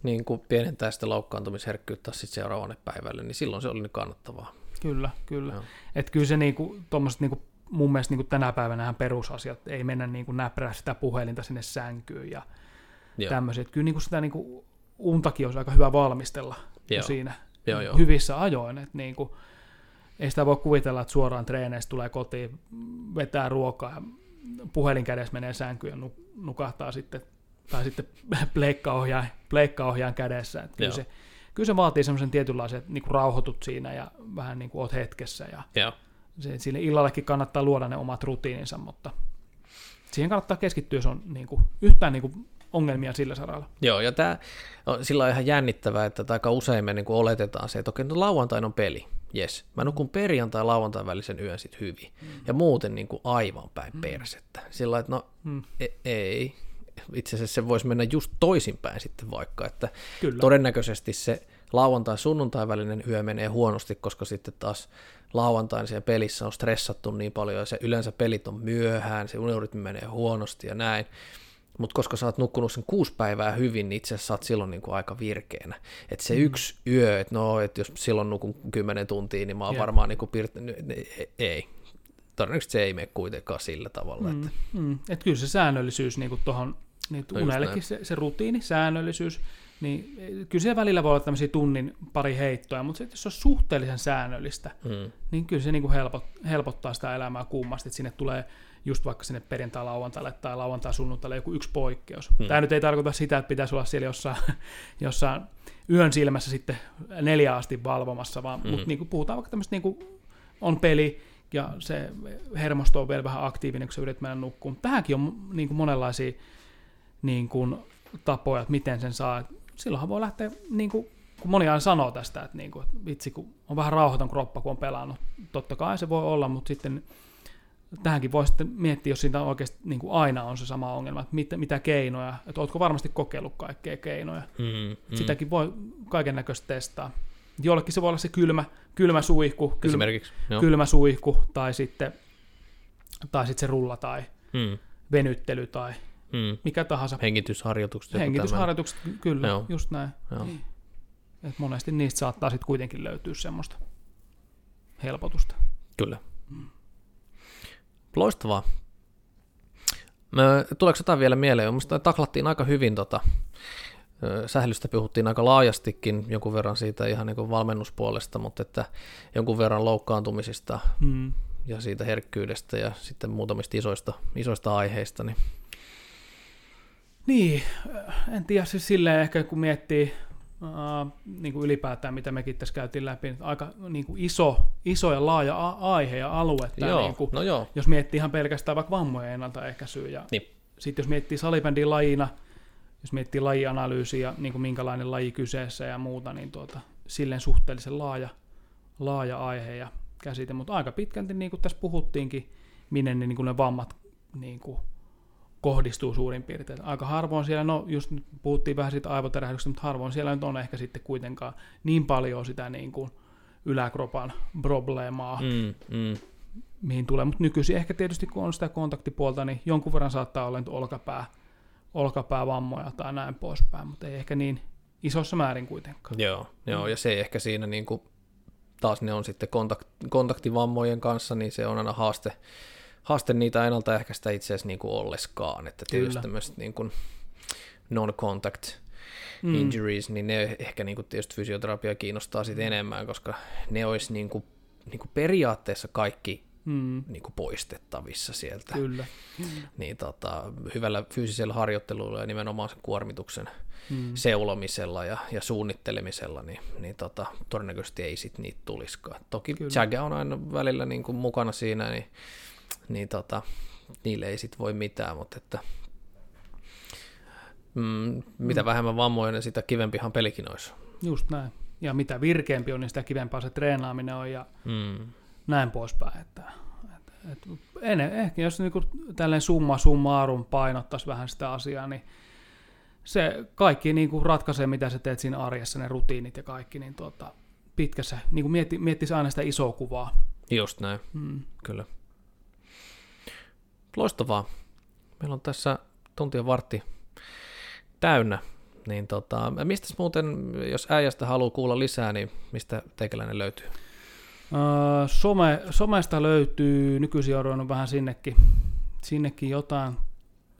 niin kuin pienentää sitä loukkaantumisherkkyyttä sitten seuraavalle päivälle, niin silloin se oli nyt kannattavaa. Kyllä, kyllä. Että kyllä se niinku, tommoset niinku, mun mielestä niinku tänä päivänä perusasiat, ei mennä niinku näprää sitä puhelinta sinne sänkyyn ja tämmöiset. Kyllä niinku sitä niinku, untakin olisi aika hyvä valmistella Joo. siinä Joo, jo. hyvissä ajoin. Että niinku, ei sitä voi kuvitella, että suoraan treeneistä tulee kotiin, vetää ruokaa ja puhelin kädessä menee sänkyyn ja nukahtaa sitten tai sitten pleikkaohjaan, pleikkaohjaan kädessä. Että kyllä, se, kyllä se vaatii semmoisen tietynlaisen, että niin kuin rauhoitut siinä ja vähän niin kuin oot hetkessä. Ja Joo. Se, sille illallekin kannattaa luoda ne omat rutiininsa, mutta siihen kannattaa keskittyä, jos on niin kuin, yhtään niin kuin ongelmia sillä saralla. Joo, ja tämä on sillä ihan jännittävää, että aika usein me niin kuin oletetaan se, että okei, no lauantai on peli, jes, mä nukun perjantai lauantai välisen yön sitten hyvin, mm. ja muuten niin kuin aivan päin mm. persettä. Sillä että no mm. e- ei, itse asiassa se voisi mennä just toisinpäin sitten vaikka, että Kyllä. todennäköisesti se lauantai-sunnuntai välinen yö menee huonosti, koska sitten taas lauantain siellä pelissä on stressattu niin paljon ja se yleensä pelit on myöhään, se unirytmi menee huonosti ja näin. Mutta koska sä oot nukkunut sen kuusi päivää hyvin, niin itse asiassa sä oot silloin niin kuin aika virkeänä. Että se mm. yksi yö, että no, että jos silloin nukun kymmenen tuntia, niin mä oon yeah. varmaan niin kuin pirt- ei. Todennäköisesti se ei mene kuitenkaan sillä tavalla. Mm. Että, mm. Et kyllä se säännöllisyys niin tuohon niin no unellekin se, se rutiini, säännöllisyys, niin kyllä se välillä voi olla tämmöisiä tunnin pari heittoja, mutta jos se on suhteellisen säännöllistä, mm. niin kyllä se niin kuin helpot, helpottaa sitä elämää kummasti, että sinne tulee just vaikka sinne perjantai-lauantaille tai lauantai-sunnuntaille joku yksi poikkeus. Mm. Tämä nyt ei tarkoita sitä, että pitäisi olla siellä jossain, jossain yön silmässä sitten neljä asti valvomassa, vaan mm. mutta niin kuin puhutaan vaikka tämmöistä niin kuin on peli, ja se hermosto on vielä vähän aktiivinen, kun sä yrität mennä nukkuun. Tähänkin on niin kuin monenlaisia niin kuin, tapoja, että miten sen saa. Silloinhan voi lähteä, niin kuin, kun moni aina sanoo tästä, että, niin kuin, että vitsi, kun on vähän rauhaton kroppa, kun on pelannut. Totta kai se voi olla, mutta sitten tähänkin voi sitten miettiä, jos siitä oikeasti niin kuin aina on se sama ongelma, että mitä, mitä keinoja, että oletko varmasti kokeillut kaikkea keinoja. Mm, mm. Sitäkin voi kaiken näköistä testaa. Jollekin se voi olla se kylmä, kylmä suihku, kylmä, kylmä suihku, tai sitten, tai sitten se rulla tai mm. venyttely tai Mm. Mikä tahansa. Hengitysharjoitukset. Hengitysharjoitukset, kyllä, Joo. just näin. Joo. Niin. Et monesti niistä saattaa sitten kuitenkin löytyä semmoista helpotusta. Kyllä. Mm. Loistavaa. Tuleeko jotain vielä mieleen? Minusta taklattiin aika hyvin tota, sählystä puhuttiin aika laajastikin, jonkun verran siitä ihan niin valmennuspuolesta, mutta että jonkun verran loukkaantumisista mm. ja siitä herkkyydestä ja sitten muutamista isoista, isoista aiheista, niin niin, en tiedä siis silleen ehkä kun miettii uh, niin kuin ylipäätään, mitä mekin tässä käytiin läpi, aika niin kuin iso, iso ja laaja a- aihe ja alue. Tämä, joo, niin kuin, no joo. Jos miettii ihan pelkästään vaikka vammojen ennaltaehkäisyä ja niin. sitten jos miettii salibändin lajina, jos miettii lajianalyysiä, niin kuin minkälainen laji kyseessä ja muuta, niin tuota, silleen suhteellisen laaja, laaja aihe ja käsite, mutta aika pitkälti, niin kuin tässä puhuttiinkin, minne ne, niin kuin ne vammat niin kuin kohdistuu suurin piirtein. Aika harvoin siellä, no just nyt puhuttiin vähän siitä aivoterähdyksestä, mutta harvoin siellä nyt on ehkä sitten kuitenkaan niin paljon sitä niin kuin yläkropan probleemaa, Mm, mm. mihin tulee. Mutta nykyisin ehkä tietysti, kun on sitä kontaktipuolta, niin jonkun verran saattaa olla nyt olkapää, olkapäävammoja tai näin poispäin, mutta ei ehkä niin isossa määrin kuitenkaan. Joo, joo, ja se ehkä siinä niin kuin, taas ne on sitten kontakt, kontaktivammojen kanssa, niin se on aina haaste, haaste niitä ennaltaehkäistä itse asiassa niin kuin olleskaan, että tietysti tämmöiset niin kuin non-contact Mm. injuries, niin ne ehkä niin kuin tietysti fysioterapia kiinnostaa sitten enemmän, koska ne olisi niin kuin, niin kuin periaatteessa kaikki Mm. niin kuin poistettavissa sieltä. Kyllä. Niin tota, hyvällä fyysisellä harjoittelulla ja nimenomaan sen kuormituksen Mm. seulomisella ja, ja suunnittelemisella, niin, niin tota, todennäköisesti ei sit niitä tulisikaan. Toki. Jagga on aina välillä niin kuin mukana siinä, niin, niin tota, niille ei sit voi mitään, mutta että mm, mitä Mm. vähemmän vammoja, niin sitä kivempihan pelikin olisi. Just näin. Ja mitä virkeämpi on, niin sitä kivempaa se treenaaminen on ja Mm. näin poispäin. Että, että, että en, ehkä jos niin tälleen summa summarum painottaisi vähän sitä asiaa, niin se kaikki niin kuin ratkaisee, mitä sä teet siinä arjessa, ne rutiinit ja kaikki, niin tuota, pitkässä, niin kuin mietti, miettisi aina sitä isoa kuvaa. Just näin, Mm. kyllä. Loistavaa. Meillä on tässä tuntia vartti täynnä. Niin tota, mistä muuten, jos äijästä haluaa kuulla lisää, niin mistä teikäläinen löytyy? Some, somesta löytyy, nykyisin on vähän sinnekin, sinnekin jotain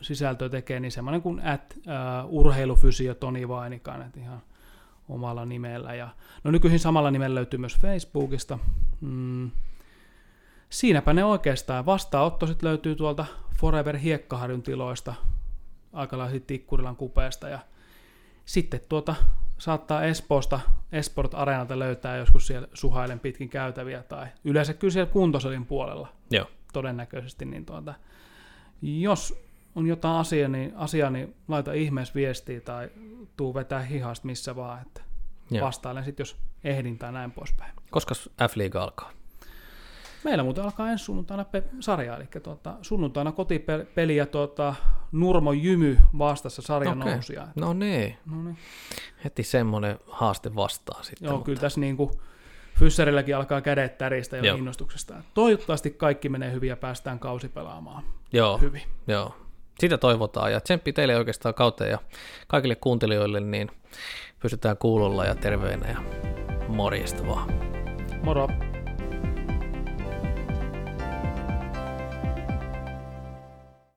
sisältöä tekee, niin semmoinen kuin at uh, urheilufysio Toni Vainikan, että ihan omalla nimellä. Ja, no nykyisin samalla nimellä löytyy myös Facebookista. Mm. Siinäpä ne oikeastaan. Vastaanotto sitten löytyy tuolta Forever Hiekkaharjun tiloista, aika lailla siitä Tikkurilan kupeesta. Ja sitten tuota saattaa Espoosta, Esport Areenalta löytää joskus siellä suhailen pitkin käytäviä tai yleensä kyllä siellä kuntosalin puolella Joo. todennäköisesti, niin tuota, jos on jotain asiaa, niin, asiaa, niin laita ihmeessä viestiä tai tuu vetää hihasta missä vaan, että Joo. vastailen sitten, jos ehdin tai näin poispäin. Koska F-liiga alkaa? Meillä muuten alkaa ensi sunnuntaina pe- sarja, eli tuota, sunnuntaina kotipeli ja tuota, Nurmo Jymy vastassa sarjan Okei. nousia. No niin, No niin. heti semmoinen haaste vastaan sitten. Joo, mutta- kyllä tässä niin kuin Fysserilläkin alkaa kädet täristä jo Joo. innostuksesta. Toivottavasti kaikki menee hyvin ja päästään kausi pelaamaan Joo, hyvin. joo. Sitä toivotaan ja tsemppi teille oikeastaan kauteen ja kaikille kuuntelijoille, niin pysytään kuulolla ja terveenä ja morjesta vaan. Moro!